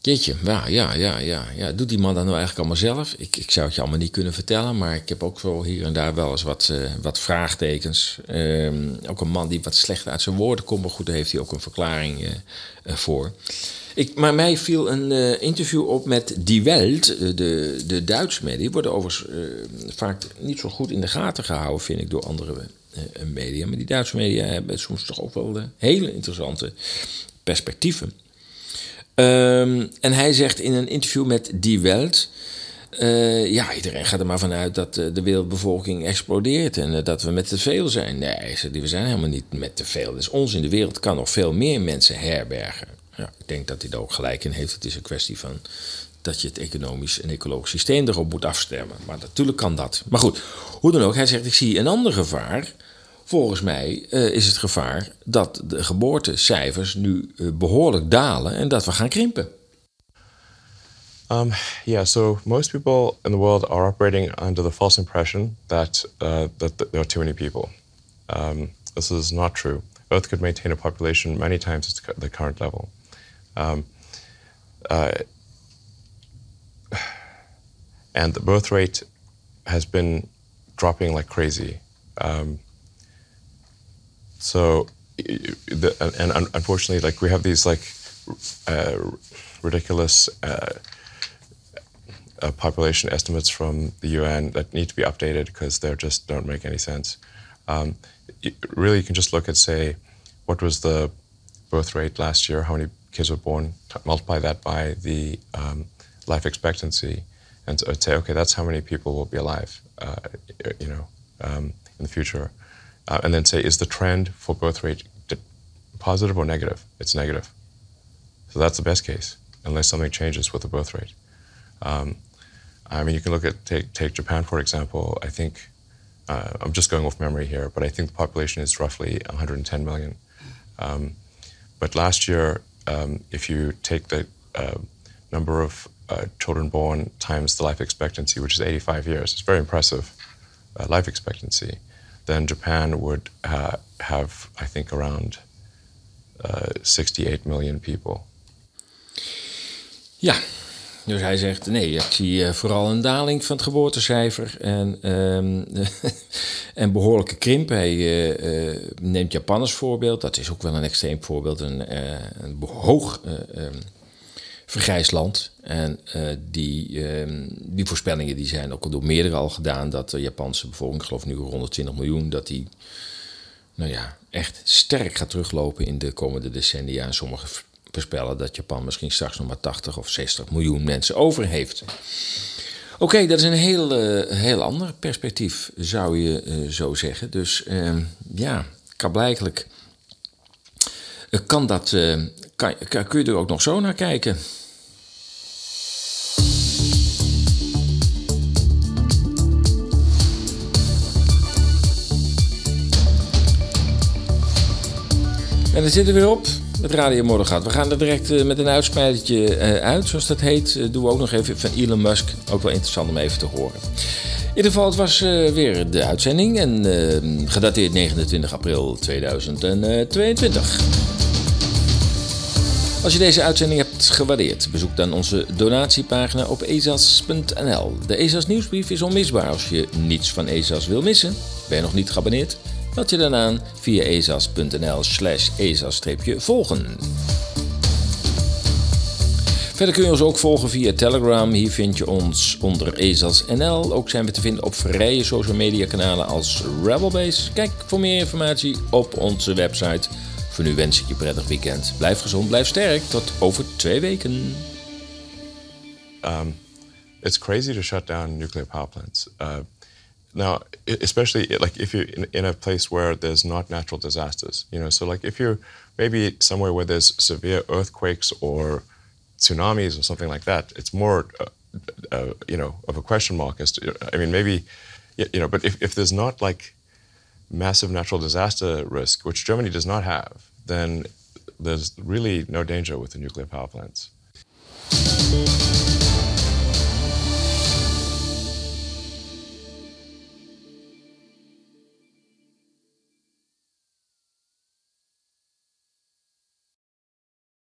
Jeetje, ja, ja, ja, ja, ja. Doet die man dat nou eigenlijk allemaal zelf? Ik, ik zou het je allemaal niet kunnen vertellen, maar ik heb ook zo hier en daar wel eens wat, eh, wat vraagtekens. Ehm, ook een man die wat slecht uit zijn woorden komt, maar goed, daar heeft hij ook een verklaring eh, eh, voor. Ik, maar mij viel een interview op met Die Welt, de, de Duitse media. Die worden overigens vaak niet zo goed in de gaten gehouden, vind ik, door andere media. Maar die Duitse media hebben soms toch ook wel hele interessante perspectieven. Ehm, en hij zegt in een interview met Die Welt... eh, ja, iedereen gaat er maar vanuit dat eh, de wereldbevolking explodeert... en eh, dat we met te veel zijn. Nee, we zijn helemaal niet met te veel. Dat is onzin. De wereld kan nog veel meer mensen herbergen. Ja, ik denk dat hij daar ook gelijk in heeft. Het is een kwestie van dat je het economisch en ecologisch systeem erop moet afstemmen. Maar natuurlijk kan dat. Maar goed, hoe dan ook, hij zegt, ik zie een ander gevaar... Volgens mij eh, is het gevaar dat de geboortecijfers nu eh, behoorlijk dalen en dat we gaan krimpen. Um, yeah, so most people in the world are operating under the false impression that uh, that th- there are too many people. Um, this is not true. Earth could maintain a population many times its the current level. Um, uh, (sighs) and the birth rate has been dropping like crazy. Um, so, the, and, and unfortunately, like we have these like uh, ridiculous uh, uh, population estimates from the UN that need to be updated because they just don't make any sense. Um, really, you can just look at say, what was the birth rate last year? How many kids were born? t- multiply that by the um, life expectancy, and so say, okay, that's how many people will be alive, uh, you know, um, in the future. Uh, and then say, is the trend for birth rate positive or negative? It's negative. So that's the best case, unless something changes with the birth rate. Um, I mean, you can look at take take Japan for example. I think uh, I'm just going off memory here, but I think the population is roughly 110 million. Um, but last year, um, if you take the uh, number of uh, children born times the life expectancy, which is 85 years, it's very impressive uh, life expectancy. Then Japan would uh, have, I think, around uh, 68 million people. Ja, dus hij zegt nee, ik zie uh, vooral een daling van het geboortecijfer en, um, (laughs) en behoorlijke krimp. Hij uh, neemt Japan voorbeeld, dat is ook wel een extreem voorbeeld, een, een hoog um, vergrijsd land. En die, um, die voorspellingen die zijn ook al door meerdere al gedaan, dat de Japanse bevolking, ik geloof nu 120 miljoen, dat die nou ja, echt sterk gaat teruglopen in de komende decennia. En sommige voorspellen dat Japan misschien straks nog maar 80 of 60 miljoen mensen over heeft. Oké, dat is een heel, uh, heel ander perspectief, zou je uh, zo zeggen. Dus uh, ja, blijkelijk kan dat, kan, kun je er ook nog zo naar kijken. En dan zitten we weer op. Het Radio gaat. We gaan er direct uh, met een uitspijtje uh, uit, zoals dat heet. Uh, doen we ook nog even van Elon Musk. Ook wel interessant om even te horen. In ieder geval, het was weer de uitzending. En gedateerd 29 april 2022. Als je deze uitzending hebt gewaardeerd, bezoek dan onze donatiepagina op ezas.nl. De Ezas nieuwsbrief is onmisbaar als je niets van Ezas wil missen. Ben je nog niet geabonneerd? Meld je dan aan via ezas.nl slash ezas-volgen. Verder kun je ons ook volgen via Telegram. Hier vind je ons onder ezas.nl. Ook zijn we te vinden op vrije social media kanalen als Rebelbase. Kijk voor meer informatie op onze website. Voor nu wens ik je prettig weekend. Blijf gezond, blijf sterk. Tot over twee weken. Um, it's crazy to shut down nuclear power plants. Uh, now especially like if you're in, in, a place where there's not natural disasters you know so like if you're maybe somewhere where there's severe earthquakes or tsunamis or something like that it's more uh, uh, you know of a question mark as to i mean maybe you know but if, if there's not like massive natural disaster risk which germany does not have then there's really no danger with the nuclear power plants